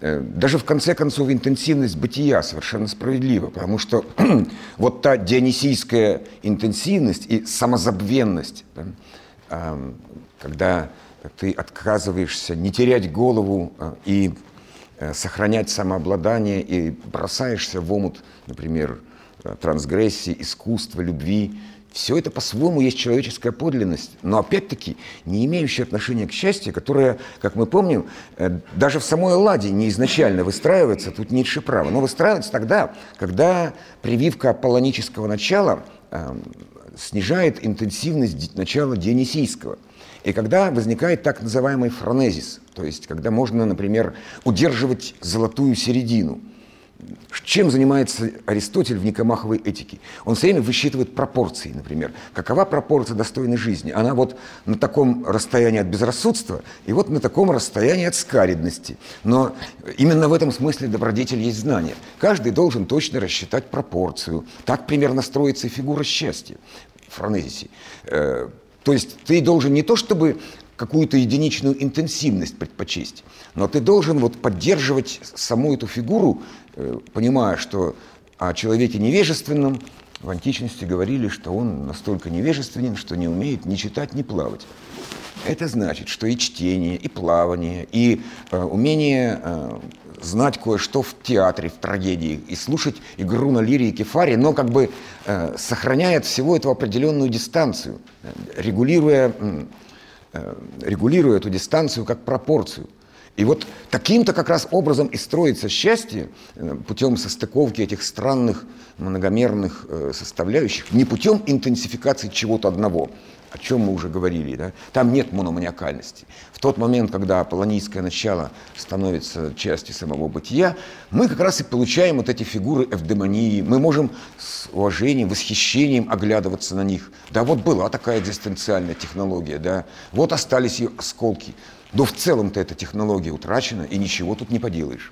Э, даже в конце концов интенсивность бытия совершенно справедлива, потому что *clears throat* вот та дионисийская интенсивность и самозабвенность, да, когда ты отказываешься не терять голову а, и э, сохранять самообладание и бросаешься в омут, например, э, трансгрессии, искусства, любви, все это по-своему есть человеческая подлинность, но опять-таки не имеющая отношения к счастью, которая, как мы помним, э, даже в самой Элладе не изначально выстраивается, тут Ницше право, но выстраивается тогда, когда прививка аполлонического начала э, снижает интенсивность начала дионисийского. И когда возникает так называемый фронезис, то есть когда можно, например, удерживать золотую середину – чем занимается Аристотель в Никомаховой этике? Он все время высчитывает пропорции, например. Какова пропорция достойной жизни? Она вот на таком расстоянии от безрассудства и вот на таком расстоянии от скаридности. Но именно в этом смысле добродетель есть знание. Каждый должен точно рассчитать пропорцию. Так примерно строится и фигура счастья в фронезисе. Э, то есть ты должен не то чтобы какую-то единичную интенсивность предпочесть, но ты должен вот поддерживать саму эту фигуру, понимая, что о человеке невежественном в античности говорили, что он настолько невежественен, что не умеет ни читать, ни плавать. Это значит, что и чтение, и плавание, и э, умение э, знать кое-что в театре, в трагедии, и слушать игру на лире и кефаре, но как бы э, сохраняет всего этого определенную дистанцию, э, регулируя Э, регулируя эту дистанцию как пропорцию. И вот таким-то как раз образом и строится счастье э, путем состыковки этих странных многомерных э, составляющих, не путем интенсификации чего-то одного, о чем мы уже говорили. Да? Там нет мономаниакальности. В тот момент, когда аполлонийское начало становится частью самого бытия, мы как раз и получаем вот эти фигуры эвдемонии. Мы можем с уважением, восхищением оглядываться на них. Да, вот была такая экзистенциальная технология, да, вот остались ее осколки. Но в целом-то эта технология утрачена, и ничего тут не поделаешь.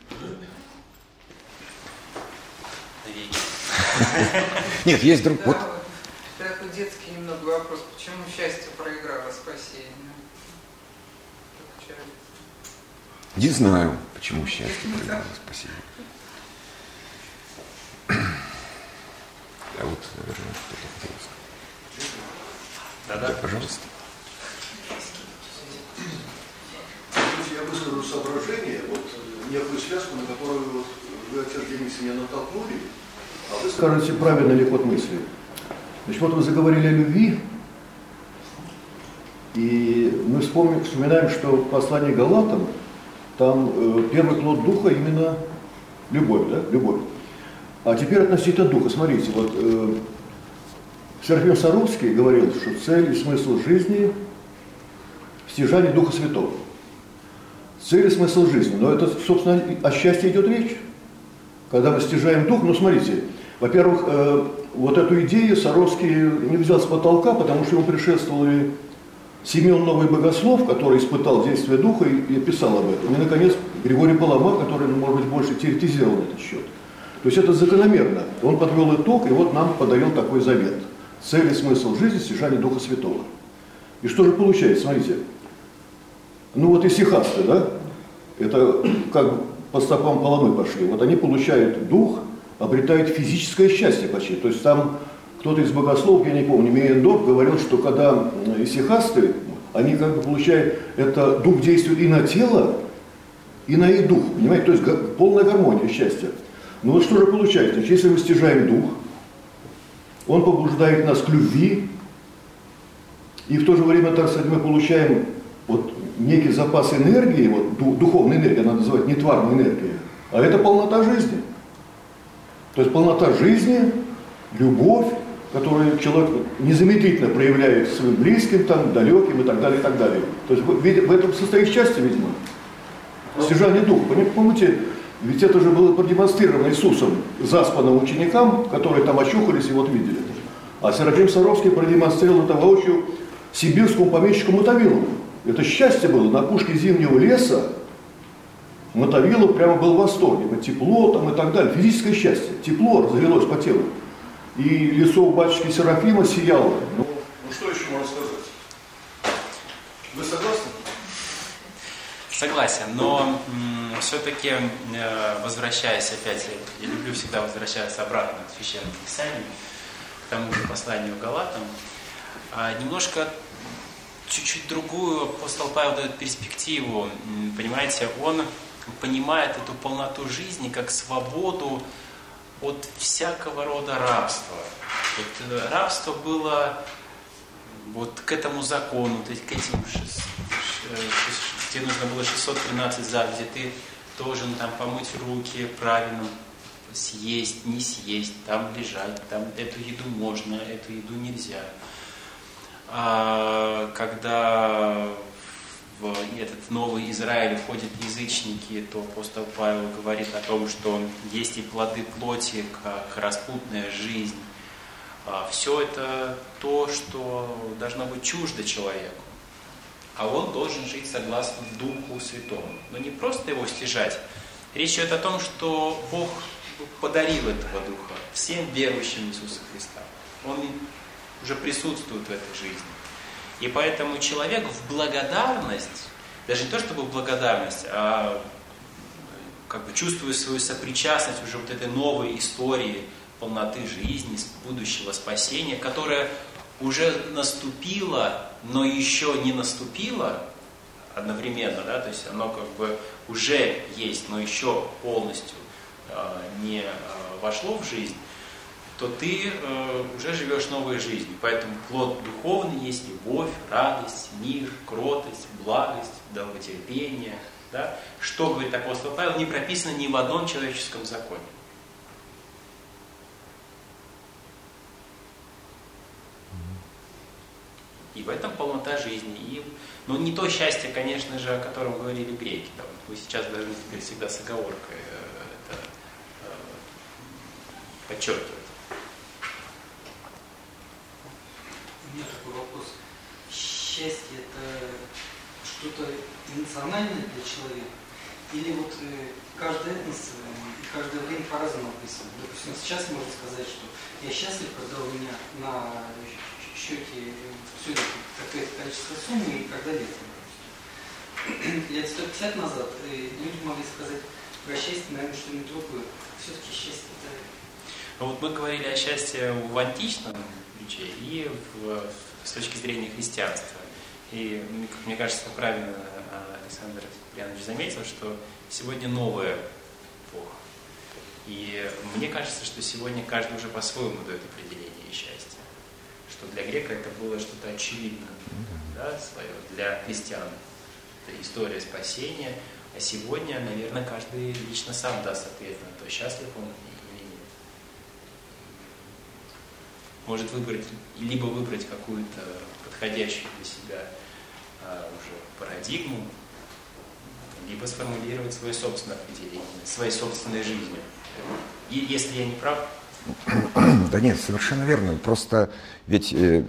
Нет, есть друг... Вот такой детский немного вопрос. Почему счастье проиграло спасение? Не знаю, почему счастье проиграло спасение. А вот, наверное, кто-то хотел сказать. Да-да. Да, пожалуйста. Я выскажу соображение, вот некую связку, на которую вот вы, отец Денис, меня натолкнули, а вы скажете, правильно ли ход мысли. Значит, вот вы заговорили о любви, и мы вспомним, вспоминаем, что в послании Галатам там э, первый плод духа именно любовь, да, любовь. А теперь относительно духа, смотрите, вот э, Серафим Саровский говорил, что цель и смысл жизни в стяжании Духа Святого. Цель и смысл жизни. Но это, собственно, о счастье идет речь. Когда мы стяжаем дух, ну смотрите, во-первых, э, вот эту идею Саровский не взял с потолка, потому что ему предшествовали Семен Новый Богослов, который испытал действие Духа и, и писал об этом. И, наконец, Григорий Палама, который, ну, может быть, больше теоретизировал этот счет. То есть это закономерно. Он подвел итог, и вот нам подарил такой завет. Цель и смысл жизни – стяжание Духа Святого. И что же получается? Смотрите. Ну вот и сихасты, да? Это как по стопам Паламы пошли. Вот они получают Дух, обретают физическое счастье почти. То есть там кто-то из богословов, я не помню, Мейендорф говорил, что когда исихасты, они как бы получают, это дух действует и на тело, и на и дух, понимаете, то есть полная гармония счастья. Ну вот что же получается? Значит, если мы стяжаем дух, он побуждает нас к любви, и в то же время, так сказать, мы получаем вот некий запас энергии, вот духовной энергии, она называть не тварной энергией, а это полнота жизни. То есть полнота жизни, любовь, которую человек незамедлительно проявляет своим близким, там, далеким и так далее, и так далее. То есть в, этом состоит счастье, видимо. Стяжание духа. Помните, ведь это же было продемонстрировано Иисусом заспанным ученикам, которые там очухались и вот видели. А Серафим Саровский продемонстрировал это воочию сибирскому помещику Мотовилову. Это счастье было на пушке зимнего леса. Мотовилов прямо был в восторге. Тепло там и так далее. Физическое счастье. Тепло разлилось по телу и лицо у батюшки Серафима сияло. Ну, ну что еще можно сказать? Вы согласны? Согласен, но все-таки, э, возвращаясь опять, я люблю всегда возвращаться обратно к священному писанию, к тому же посланию Галатам, а немножко чуть-чуть другую апостол Павел дает перспективу. Понимаете, он понимает эту полноту жизни как свободу от всякого рода рабства. Вот, э, рабство было вот к этому закону, то есть к этим, тебе нужно было 613 заповедей, ты должен там помыть руки правильно, съесть, не съесть, там лежать, там эту еду можно, эту еду нельзя. А, когда в этот новый Израиль входят язычники, то апостол Павел говорит о том, что есть и плоды плоти, как распутная жизнь. А Все это то, что должно быть чуждо человеку. А он должен жить согласно Духу Святому. Но не просто его стяжать. Речь идет о том, что Бог подарил этого Духа всем верующим Иисуса Христа. Он уже присутствует в этой жизни. И поэтому человек в благодарность, даже не то чтобы в благодарность, а как бы чувствуя свою сопричастность уже вот этой новой истории полноты жизни, будущего спасения, которая уже наступила, но еще не наступила одновременно, да, то есть оно как бы уже есть, но еще полностью э, не э, вошло в жизнь, то ты э, уже живешь новой жизнью. Поэтому плод духовный есть любовь, радость, мир, кротость, благость, долготерпение. Да? Что говорит апостол Павел, не прописано ни в одном человеческом законе. И в этом полнота жизни. И, ну, не то счастье, конечно же, о котором говорили греки. Да, вот вы сейчас должны теперь всегда с оговоркой э, это э, подчеркивать. Меня такой вопрос. Счастье это что-то эмоциональное для человека? Или вот э, каждый этнос э, и каждое время по-разному описывает? Допустим, сейчас можно сказать, что я счастлив, когда у меня на счете все какое-то количество суммы и когда летом Лет 150 назад э, люди могли сказать про счастье, наверное, что-нибудь другое. Все-таки счастье это... Ну вот мы говорили о счастье в античном ключе и в, с точки зрения христианства. И мне кажется, правильно а, Александр Янович заметил, что сегодня новая эпоха. И мне кажется, что сегодня каждый уже по-своему дает определение счастья. Что для грека это было что-то очевидное, да, свое, для христиан это история спасения, а сегодня, наверное, каждый лично сам даст ответ на то, счастлив он или нет. Может выбрать, либо выбрать какую-то подходящую для себя а, уже парадигму, либо сформулировать свое собственное определение, своей собственной жизни. И если я не прав? *clears throat* Да нет, совершенно верно. Просто ведь э,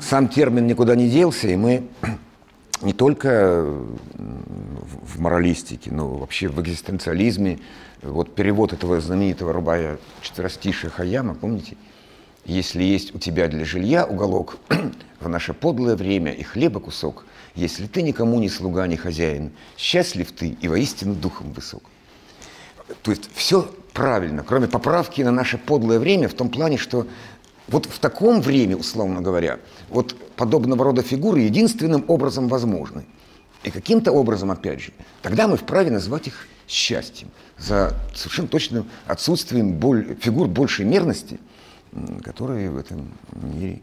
сам термин никуда не делся, и мы *clears throat* не только в моралистике, но вообще в экзистенциализме. Вот перевод этого знаменитого рубая четверостишия Хаяма, помните? Если есть у тебя для жилья уголок, *clears throat* в наше подлое время и хлеба кусок, если ты никому не слуга, не хозяин, счастлив ты и воистину духом высок. То есть все правильно, кроме поправки на наше подлое время в том плане, что вот в таком время, условно говоря, вот подобного рода фигуры единственным образом возможны. И каким-то образом, опять же, тогда мы вправе назвать их счастьем за совершенно точным отсутствием боль, фигур большей мерности – которые в этом мире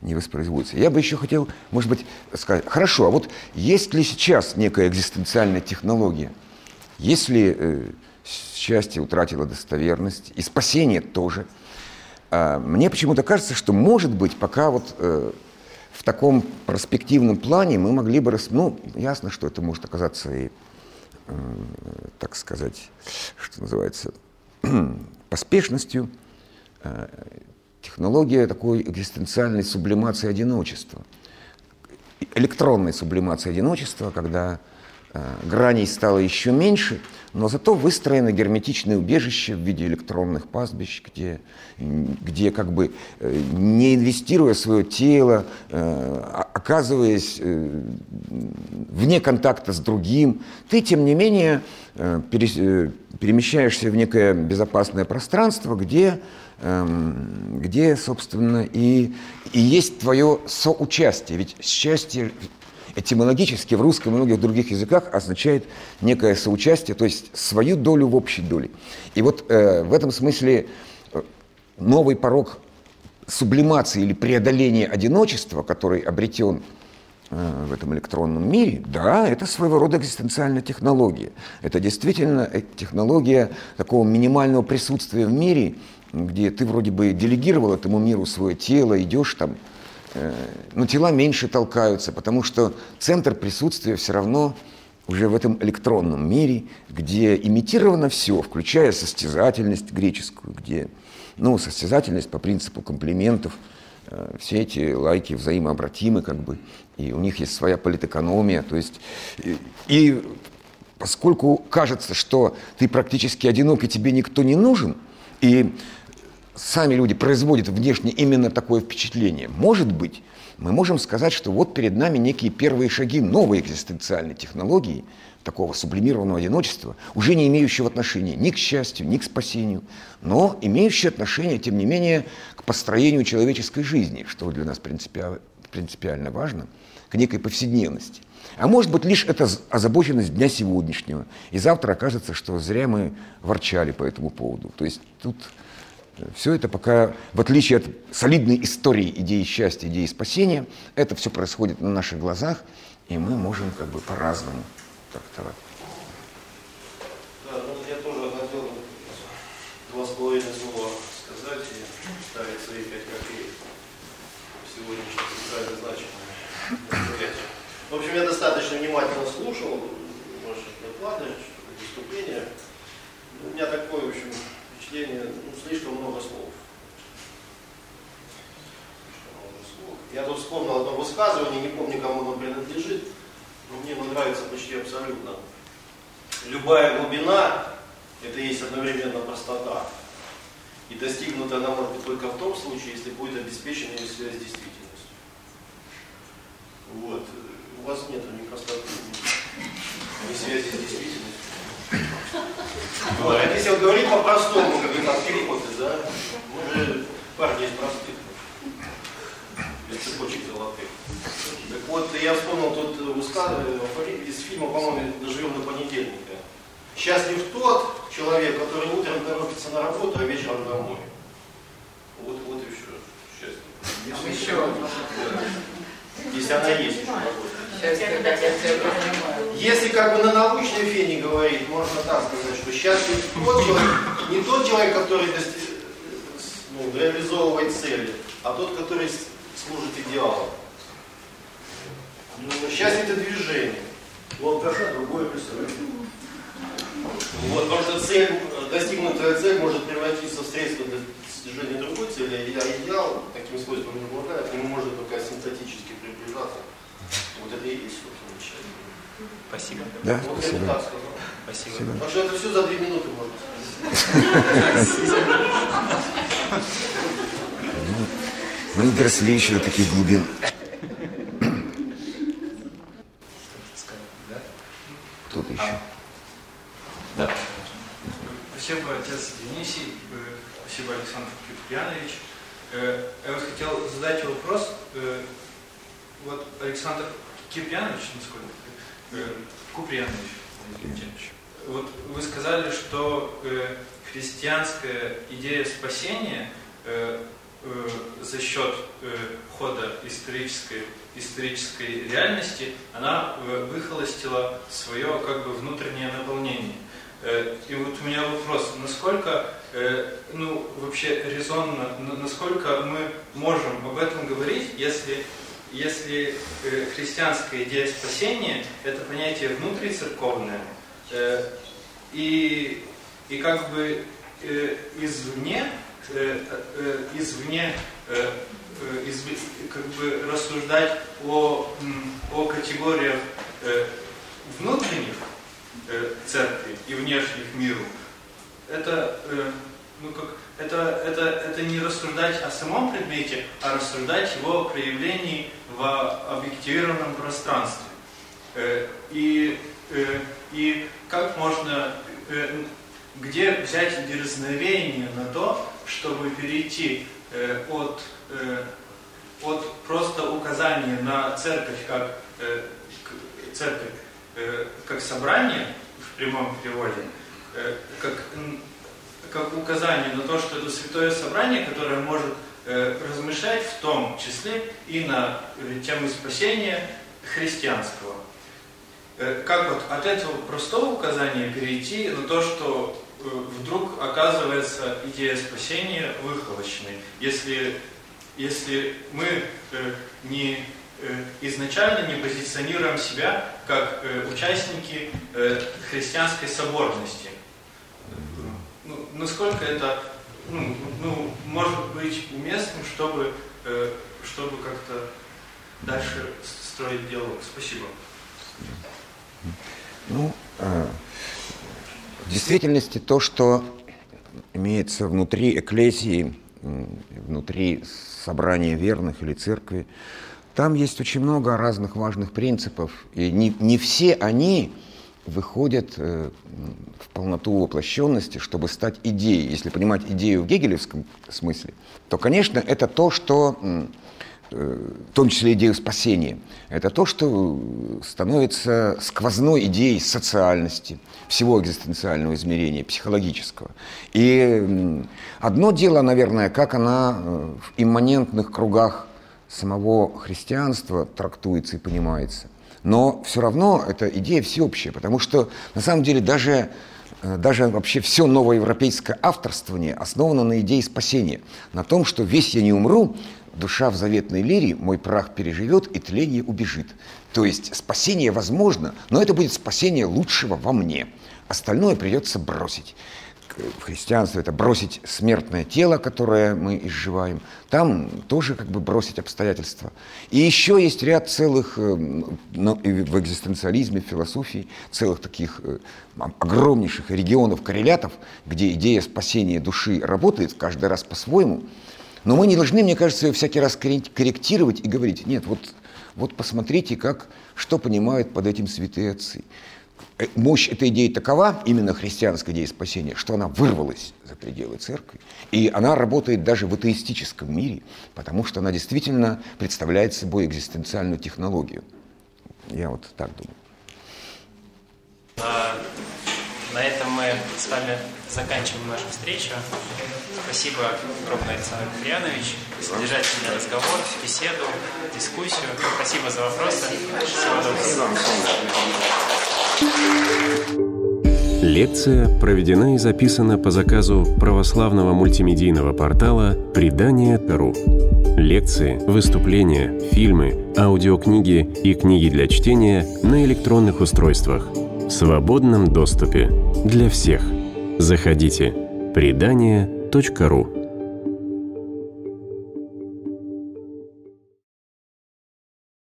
не воспроизводятся. Я бы еще хотел, может быть, сказать, хорошо, а вот есть ли сейчас некая экзистенциальная технология? Если э, счастье утратило достоверность, и спасение тоже, э, мне почему-то кажется, что, может быть, пока вот э, в таком перспективном плане мы могли бы... Рас... Ну, ясно, что это может оказаться и, э, так сказать, что называется, *clears throat* поспешностью, технология такой экзистенциальной сублимации одиночества, электронной сублимации одиночества, когда э, граней стало еще меньше, но зато выстроено герметичное убежище в виде электронных пастбищ, где, где как бы э, не инвестируя свое тело, оказываясь вне контакта с другим, ты, тем не менее, перемещаешься в некое безопасное пространство, где где, собственно, и, и есть твое соучастие. Ведь счастье этимологически в русском и многих других языках означает некое соучастие, то есть свою долю в общей доле. И вот э, в этом смысле э, новый порог сублимации или преодоления одиночества, который обретен э, в этом электронном мире, да, это своего рода экзистенциальная технология. Это действительно э, технология такого минимального присутствия в мире, где ты вроде бы делегировал этому миру свое тело, идешь там, э, но тела меньше толкаются, потому что центр присутствия все равно уже в этом электронном мире, где имитировано все, включая состязательность греческую, где, ну, состязательность по принципу комплиментов, э, все эти лайки взаимообратимы, как бы, и у них есть своя политэкономия, то есть, и, и поскольку кажется, что ты практически одинок и тебе никто не нужен, и сами люди производят внешне именно такое впечатление. Может быть, мы можем сказать, что вот перед нами некие первые шаги новой экзистенциальной технологии, такого сублимированного одиночества, уже не имеющего отношения ни к счастью, ни к спасению, но имеющего отношение, тем не менее, к построению человеческой жизни, что для нас принципиально, принципиально важно, к некой повседневности. А может быть, лишь это озабоченность дня сегодняшнего. И завтра окажется, что зря мы ворчали по этому поводу. То есть тут все это пока, в отличие от солидной истории идеи счастья, идеи спасения, это все происходит на наших глазах, и мы можем как бы по-разному трактовать. Да, ну я тоже хотел два с половиной слова сказать и ставить свои пять копеек. сегодняшнее социально значимое мероприятие. В общем, я достаточно внимательно слушал ваши доклады, выступления. У меня такое, в общем, впечатление, слишком много слов. Слишком много слов. Я тут вспомнил одно высказывание, не помню, кому оно принадлежит, но мне оно нравится почти абсолютно. Любая глубина – это есть одновременно простота. И достигнута она может быть только в том случае, если будет обеспечена ее связь с действительностью. Вот. У вас нет ни простоты, ни связи с действительностью. Вот. А если говорить по-простому, как бы там перепоты, да, мы же парни из простых, без цепочек золотых. Так вот, я вспомнил тут высказывание из фильма, по-моему, «Доживем до понедельника». Счастлив тот человек, который утром торопится на работу, а вечером домой. Вот, вот и все. Счастье. Еще. Если она есть еще. Если как бы на научной фене говорить, можно так сказать, что счастлив тот человек, не тот человек, который дости- ну, реализовывает цели, а тот, который служит идеалом. Ну, счастье это движение. У алкаша другое представление. Вот, потому что цель, достигнутая цель может превратиться в средство для достижения другой цели, а идеал таким свойством не обладает, к нему можно только синтетически приближаться. Вот это и есть, собственно, счастье. Спасибо. Да, Вот я спасибо. так сказал. Спасибо. Спасибо. Потому что это все за две минуты можно сказать. Мы не доросли еще до таких глубин. Кто-то еще. Да. Спасибо, отец Денисий. Э, Спасибо, Александр Киприянович. Э, Я вот хотел задать вопрос. Вот Александр Киприянович, насколько? Э, Куприянович. извините. Вот вы сказали, что э, христианская идея спасения э, э, за счет э, хода исторической, исторической реальности, она э, выхолостила свое как бы внутреннее наполнение. Э, И вот у меня вопрос, насколько, э, ну, вообще резонно, на- насколько мы можем об этом говорить, если, если э, христианская идея спасения – это понятие внутрицерковное, э, и, и как бы э, извне, извне изв- как бы рассуждать о, о категориях внутренних церкви и внешних миру, это, ну как, это, это, это не рассуждать о самом предмете, а рассуждать его проявлении в объективированном пространстве. Э, И, э, и как можно, э, где взять дерзновение на то, чтобы перейти от, от просто указания на церковь как церковь как собрание в прямом переводе, как, как указание на то, что это святое собрание, которое может размышлять в том числе и на э, тему спасения христианского. Э, Как вот от этого простого указания перейти на то, что э, вдруг оказывается идея спасения выхолощенной, если, если мы э, не э, изначально не позиционируем себя как э, участники э, христианской соборности. Ну, насколько это ну, ну, может быть уместным, чтобы, э, чтобы как-то дальше строить диалог. Спасибо. Ну, э, в действительности то, что имеется внутри эклезии, внутри собрания верных или церкви, там есть очень много разных важных принципов, и не, не все они выходят э, в полноту воплощенности, чтобы стать идеей. Если понимать идею в гегелевском смысле, то, конечно, это то, что э, в том числе идею спасения, это то, что становится сквозной идеей социальности, всего экзистенциального измерения, психологического. И одно дело, наверное, как она э, в имманентных кругах самого христианства трактуется и понимается. Но все равно эта идея всеобщая, потому что на самом деле даже э, даже вообще все новоевропейское авторствование основано на идее спасения, на том, что весь я не умру, душа в заветной лире, мой прах переживет и тление убежит. То есть спасение возможно, но это будет спасение лучшего во мне. Остальное придется бросить в христианстве это бросить смертное тело, которое мы изживаем, там тоже как бы бросить обстоятельства. И еще есть ряд целых, э, ну, в экзистенциализме, в философии, целых таких э, огромнейших регионов коррелятов, где идея спасения души работает каждый раз по-своему. Но мы не должны, мне кажется, ее всякий раз корректировать и говорить, нет, вот, вот посмотрите, как, что понимают под этим святые отцы. Э, мощь этой идеи такова, именно христианской идеи спасения, что она вырвалась за пределы церкви. И она работает даже в атеистическом мире, потому что она действительно представляет собой экзистенциальную технологию. Я вот так думаю. На этом мы с вами заканчиваем нашу встречу. Спасибо огромное, Александр Куприянович. Содержательный разговор, беседу, дискуссию. Спасибо за вопросы. Всего доброго. Лекция проведена и записана по заказу православного мультимедийного портала «Предание.ру». Лекции, выступления, фильмы, аудиокниги и книги для чтения на электронных устройствах свободном доступе для всех. Заходите. Предание.ру